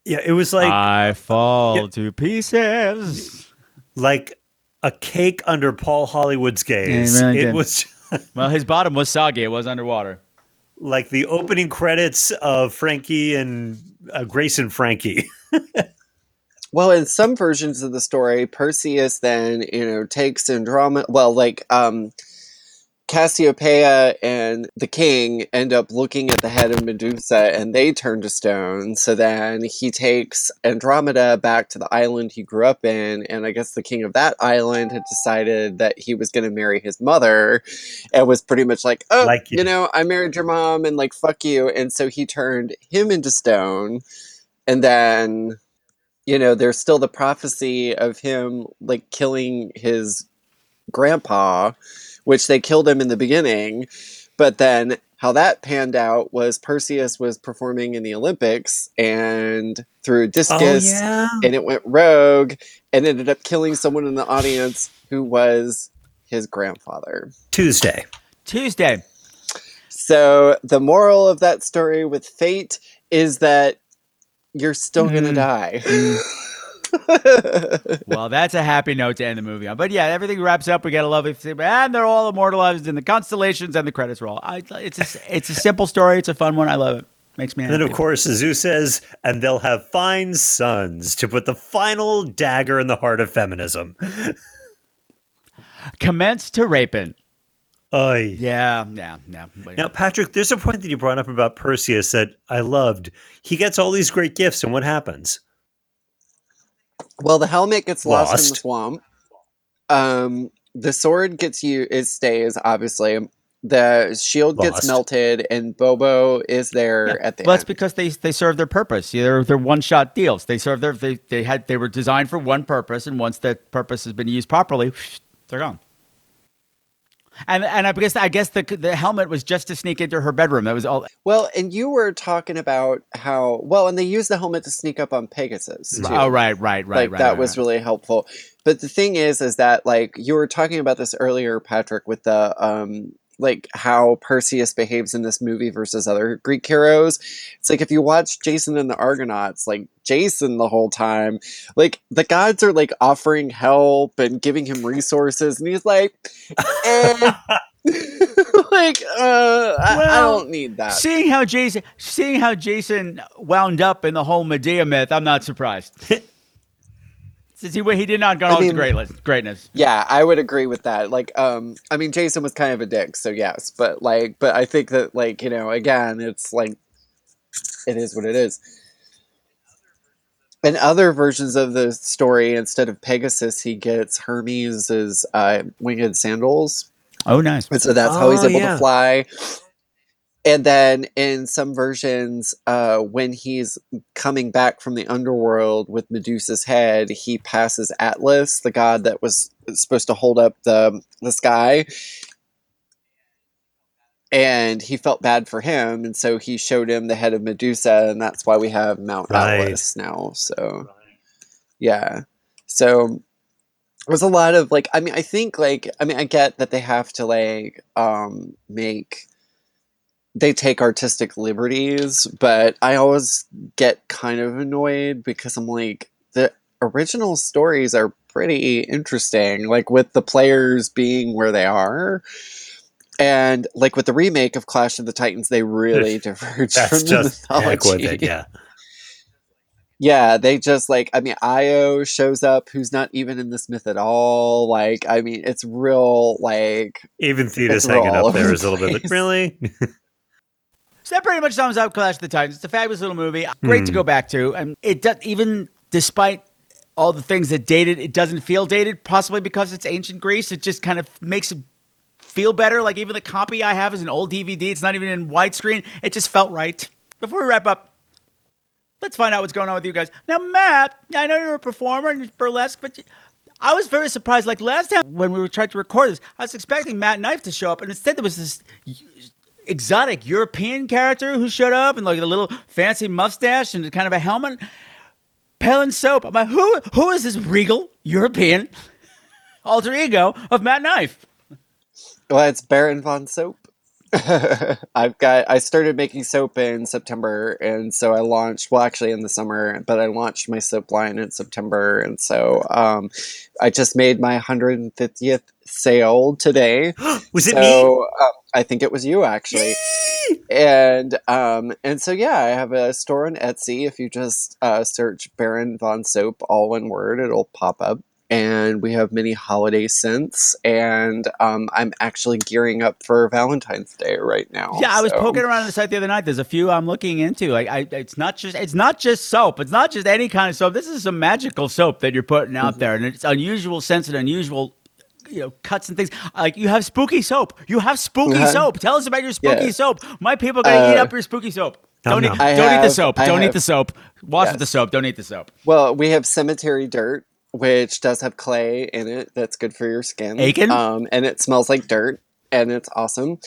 yeah, it was like I fall to pieces. like a cake under Paul Hollywood's gaze. really it did. was Well, his bottom was soggy. It was underwater. like the opening credits of Frankie and uh, Grace and Frankie. well, in some versions of the story, Perseus then you know takes Andromeda. Well, like um, Cassiopeia and the king end up looking at the head of Medusa, and they turn to stone. So then he takes Andromeda back to the island he grew up in, and I guess the king of that island had decided that he was going to marry his mother, and was pretty much like, oh, Like you you. know, I married your mom, and like fuck you, and so he turned him into stone, and then you know, there's still the prophecy of him like killing his grandpa, which they killed him in the beginning. But then how that panned out was Perseus was performing in the Olympics and threw discus yeah. and it went rogue and ended up killing someone in the audience who was his grandfather. Tuesday. Tuesday. So the moral of that story with fate is that you're still gonna Mm. die. well, that's a happy note to end the movie on. But yeah, everything wraps up. We get a lovely, and they're all immortalized in the constellations, and the credits roll. I, it's a, it's a simple story. It's a fun one. I love it. Makes me And then, of course, Zeus says, and they'll have fine sons to put the final dagger in the heart of feminism. Commence to raping. Oy. Yeah, yeah, yeah. Now, Patrick, there's a point that you brought up about Perseus that I loved. He gets all these great gifts, and what happens? Well, the helmet gets lost, in the Lost. swamp. Um, the sword gets you. It stays obviously. The shield gets melted, and Bubo is there at the Well, that's because they they serve their purpose. Yeah, They're they're one shot deals. They serve their they they had they were designed for one purpose, and once that purpose has been used properly, they're gone. And and I guess I guess the the helmet was just to sneak into her bedroom. That was all. Well, and you were talking about how well, and they used the helmet to sneak up on Pegasus. Too. Oh right, right, right, like right. that right, was right. really helpful. But the thing is, is that like you were talking about this earlier, Patrick, with the um like how Perseus behaves in this movie versus other Greek heroes. It's like if you watch Jason and the Argonauts, like Jason the whole time, like the gods are like offering help and giving him resources, and he's like, eh. like, uh, I, I don't need that. Seeing how Jason, seeing how Jason wound up in the whole Medea myth, I'm not surprised. Since he he did not go I on to mean- greatness, greatness. Yeah, I would agree with that. Like, um, I mean, Jason was kind of a dick, so yes, but like, but I think that, like, you know, again, it's like, it is what it is. In other versions of the story, instead of Pegasus, he gets Hermes' uh, winged sandals. Oh, nice. And so that's how he's Oh, able yeah. to fly. And then in some versions, uh, when he's coming back from the underworld with Medusa's head, he passes Atlas, the god that was supposed to hold up the the sky. And he felt bad for him, and so he showed him the head of Medusa, and that's why we have Mount Right. Atlas now. So, yeah. So there's a lot of like i mean i think like i mean i get that they have to like um make they take artistic liberties but i always get kind of annoyed because i'm like the original stories are pretty interesting like with the players being where they are and like with the remake of clash of the titans they really diverge That's from the just mythology with it, yeah. yeah, they just like I mean Io shows up who's not even in this myth at all. Like I mean it's real like Even Thetis hanging up there is a little bit like, really? So that pretty much sums up Clash of the Titans. It's a fabulous little movie. Great to Hmm. go back to. And it does even despite all the things that dated, it doesn't feel dated, possibly because it's ancient Greece. It just kind of makes it feel better. Like even the copy I have is an old DVD. It's not even in widescreen. It just felt right. Before we wrap up, let's find out what's going on with you guys. Now, Matt, I know you're a performer and you're burlesque, but I was very surprised. Like last time when we were trying to record this, I was expecting Matt Knife to show up, and instead there was this exotic European character who showed up and like a little fancy mustache and kind of a helmet. Pelin Soap. I'm like, who who is this regal European alter ego of Matt Knife? well it's Baron von Soap. I've got I started making soap in September and so I launched well actually in the summer, but I launched my soap line in September and so um I just made my 150th sale today. Was it so, me? Um, I think it was you actually. and um and so yeah, I have a store on Etsy. If you just uh, search Baron Von Soap, all one word, it'll pop up. And we have many holiday scents, and um, I'm actually gearing up for Valentine's Day right now. Yeah, I was poking around the site the other night. There's a few I'm looking into. Like, I, it's not just it's not just soap. It's not just any kind of soap. This is some magical soap that you're putting out Mm-hmm. there, and it's unusual scents and unusual, you know, cuts and things. Like you have spooky soap. You have spooky Uh-huh. soap. Tell us about your spooky Yeah. soap. My people are gonna eat Uh, up your spooky soap. Don't no. eat. I Don't eat the soap. I Don't eat the soap. Wash with the soap. Don't eat the soap. Well, we have cemetery dirt, which does have clay in it. That's good for your skin. Aiken? Um, and it smells like dirt, and it's awesome.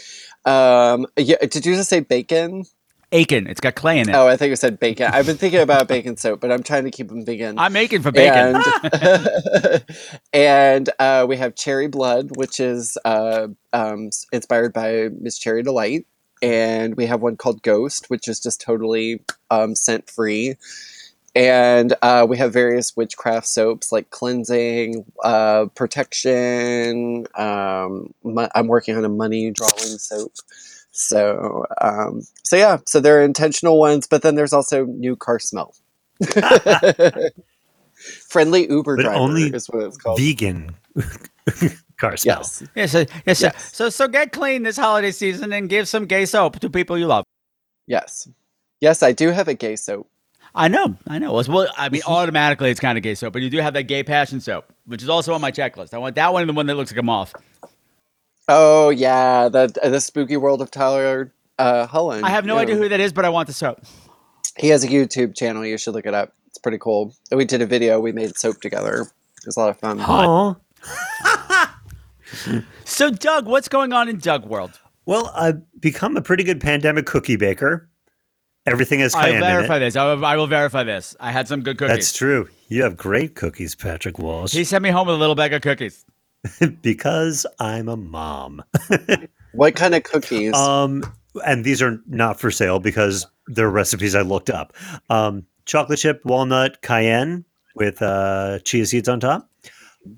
Um, yeah, did you just say bacon? Aiken. It's got clay in it. Oh, I think you said bacon. I've been thinking about bacon soap, but I'm trying to keep them vegan. I'm making for bacon. And, and uh, we have cherry blood, which is uh, um, inspired by Miss Cherry Delight. And we have one called Ghost, which is just totally um, scent free. And uh, we have various witchcraft soaps like cleansing, uh, protection. Um, mo- I'm working on a money drawing soap. So, um, so yeah, so there are intentional ones, but then there's also new car smell. Friendly Uber But driver only is what it's called. vegan car smell. Yes. Yeah, so, yeah, so, so so get clean this holiday season and give some gay soap to people you love. Yes. Yes, I do have a gay soap. I know, I know. Well, well, I mean, automatically it's kind of gay soap, but you do have that gay passion soap, which is also on my checklist. I want that one and the one that looks like a moth. Oh yeah, the the spooky world of Tyler uh, Hullen. I have no Yeah. idea who that is, but I want the soap. He has a YouTube channel. You should look it up. It's pretty cool. We did a video. We made soap together. It was a lot of fun. Aw. So, Doug, what's going on in Doug World? Well, I've become a pretty good pandemic cookie baker. Everything has I cayenne will in verify it. this. I will, I will verify this. I had some good cookies. That's true. You have great cookies, Patrick Walsh. He sent me home with a little bag of cookies. because I'm a mom. What kind of cookies? Um, and these are not for sale because they're recipes I looked up. Um, chocolate chip walnut cayenne with uh, chia seeds on top.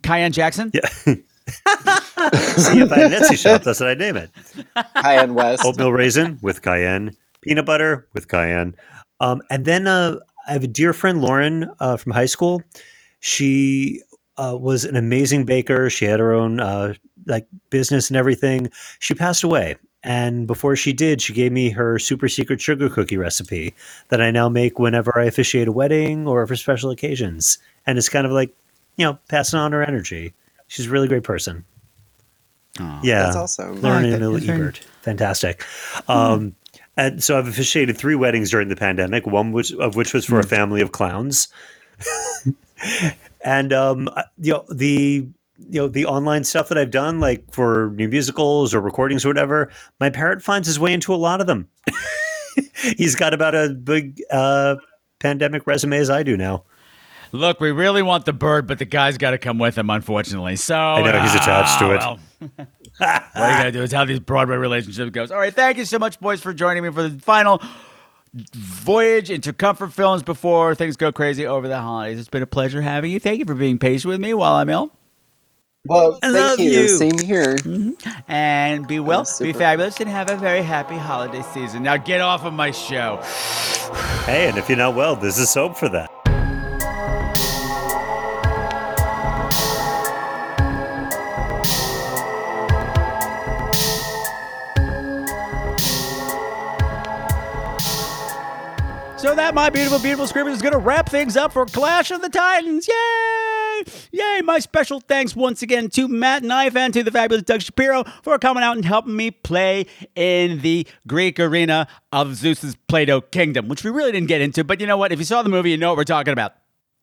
Cayenne Jackson? Yeah. See, if I had an Etsy shop, that's what I'd name it. Cayenne West. Oatmeal raisin with cayenne, peanut butter with cayenne. Um, and then uh, I have a dear friend, Lauren, uh, from high school. She uh, was an amazing baker. She had her own uh, like business and everything. She passed away. And before she did, she gave me her super secret sugar cookie recipe that I now make whenever I officiate a wedding or for special occasions. And it's kind of like, you know, passing on her energy. She's a really great person. yeah. That's awesome. Lauren like and that. Emily That's very- Ebert. Fantastic. Um, and so I've officiated three weddings during the pandemic, one which, of which was for a family of clowns. and um, you know the you know the online stuff that I've done, like for new musicals or recordings or whatever. My parrot finds his way into a lot of them. He's got about a big uh, pandemic resume as I do now. Look, we really want the bird, but the guy's got to come with him, unfortunately. So I know, he's attached to it. well. what you gotta do is how these Broadway relationships goes. All right, thank you so much, boys, for joining me for the final voyage into comfort films before things go crazy over the holidays. It's been a pleasure having you. Thank you for being patient with me while I'm ill. Well, I thank love you. you. Same here. Mm-hmm. And be well, be fabulous, and have a very happy holiday season. Now get off of my show. Hey, and if you're not well, there's a soap for that. So that, my beautiful, beautiful screamers, is going to wrap things up for Clash of the Titans. Yay! Yay! My special thanks once again to Matt Knife and to the fabulous Doug Shapiro for coming out and helping me play in the Greek arena of Zeus's Play-Doh Kingdom, which we really didn't get into. But you know what? If you saw the movie, you know what we're talking about.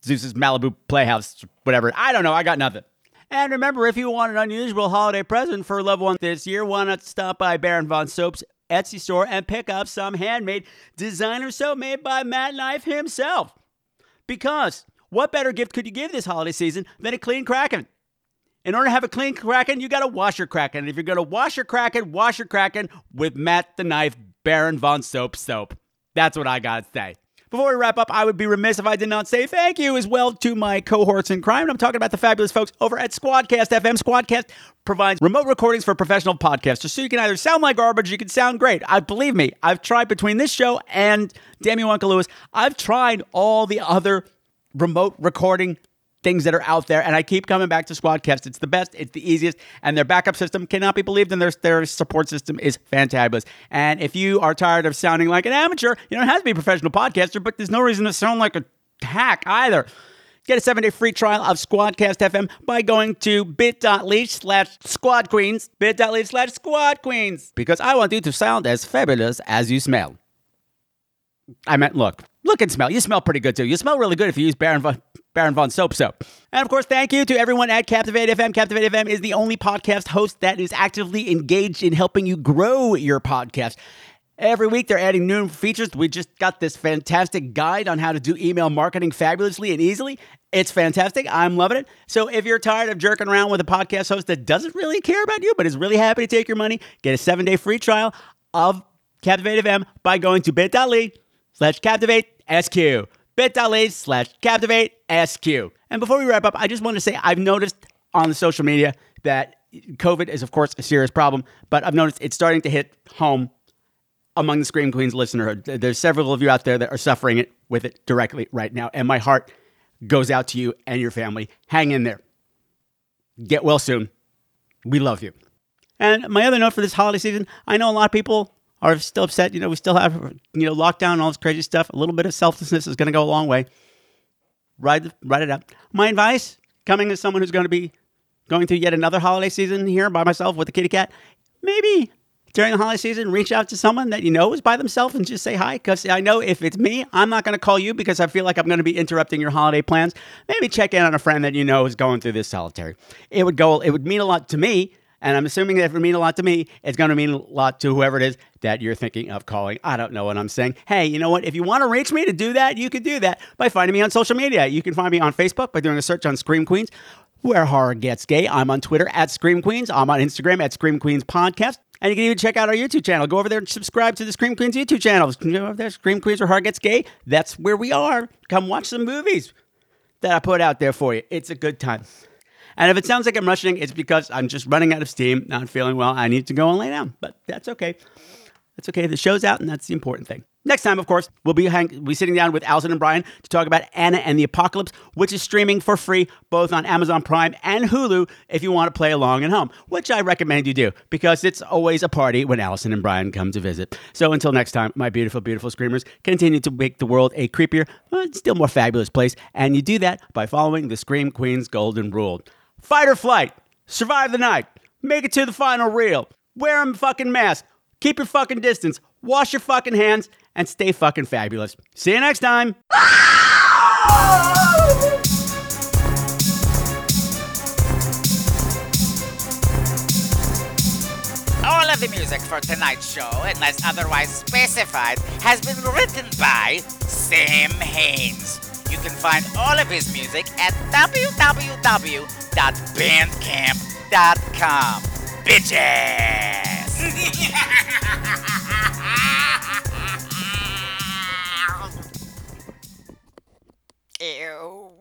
Zeus's Malibu Playhouse, whatever. I don't know. I got nothing. And remember, if you want an unusual holiday present for a loved one this year, why not stop by Baron Von Soap's Etsy store and pick up some handmade designer soap made by Matt Knife himself? Because what better gift could you give this holiday season than a clean Kraken? In order to have a clean Kraken, you got to wash your Kraken. And if you're going to wash your Kraken, wash your Kraken with Matt the Knife Baron Von Soap soap. That's what I got to say. Before we wrap up, I would be remiss if I did not say thank you as well to my cohorts in crime. I'm talking about the fabulous folks over at Squadcast FM. Squadcast provides remote recordings for professional podcasters. So you can either sound like garbage, you can sound great. I believe me, I've tried between this show and You Uncle Lewis, I've tried all the other remote recording things that are out there, and I keep coming back to Squadcast. It's the best, it's the easiest, and their backup system cannot be believed, and their, their support system is fantabulous. And if you are tired of sounding like an amateur, you don't have to be a professional podcaster, but there's no reason to sound like a hack either. Get a seven-day free trial of Squadcast FM by going to bit.ly slash squad queens, bit.ly slash squad queens, because I want you to sound as fabulous as you smell. I meant look. Look and smell. You smell pretty good too. You smell really good if you use Baron Von, Baron Von Soap Soap. And of course, thank you to everyone at Captivate FM. Captivate FM is the only podcast host that is actively engaged in helping you grow your podcast. Every week they're adding new features. We just got this fantastic guide on how to do email marketing fabulously and easily. It's fantastic. I'm loving it. So if you're tired of jerking around with a podcast host that doesn't really care about you, but is really happy to take your money, get a seven day free trial of Captivate FM by going to bit.ly slash captivate SQ. bit.ly slash captivate SQ. And before we wrap up, I just want to say I've noticed on the social media that COVID is, of course, a serious problem, but I've noticed it's starting to hit home among the Scream Queens listenerhood. There's several of you out there that are suffering it with it directly right now, and my heart goes out to you and your family. Hang in there. Get well soon. We love you. And my other note for this holiday season, I know a lot of people are still upset. You know, we still have you know lockdown all this crazy stuff. A little bit of selflessness is going to go a long way. Ride ride it out. My advice, coming as someone who's going to be going through yet another holiday season here by myself with the kitty cat, maybe during the holiday season, reach out to someone that you know is by themselves and just say hi. Because I know if it's me, I'm not going to call you because I feel like I'm going to be interrupting your holiday plans. Maybe check in on a friend that you know is going through this solitary. It would go. It would mean a lot to me. And I'm assuming that if it mean a lot to me, it's going to mean a lot to whoever it is that you're thinking of calling. I don't know what I'm saying. Hey, you know what? If you want to reach me to do that, you can do that by finding me on social media. You can find me on Facebook by doing a search on Scream Queens, where horror gets gay. I'm on Twitter at Scream Queens. I'm on Instagram at Scream Queens Podcast. And you can even check out our YouTube channel. Go over there and subscribe to the Scream Queens YouTube channel. Go over there, Scream Queens, where horror gets gay. That's where we are. Come watch some movies that I put out there for you. It's a good time. And if it sounds like I'm rushing, it's because I'm just running out of steam, not feeling well. I need to go and lay down, but that's okay. That's okay. The show's out, and that's the important thing. Next time, of course, we'll be hang- we sitting down with Allison and Brian to talk about Anna and the Apocalypse, which is streaming for free both on Amazon Prime and Hulu if you want to play along at home, which I recommend you do because it's always a party when Allison and Brian come to visit. So until next time, my beautiful, beautiful screamers, continue to make the world a creepier, but still more fabulous place, and you do that by following the Scream Queen's golden rule. Fight or flight. Survive the night. Make it to the final reel. Wear a fucking mask. Keep your fucking distance. Wash your fucking hands and stay fucking fabulous. See you next time. All of the music for tonight's show, unless otherwise specified, has been written by Sam Haynes. You can find all of his music at www.bandcamp.com. Bitches! Ew.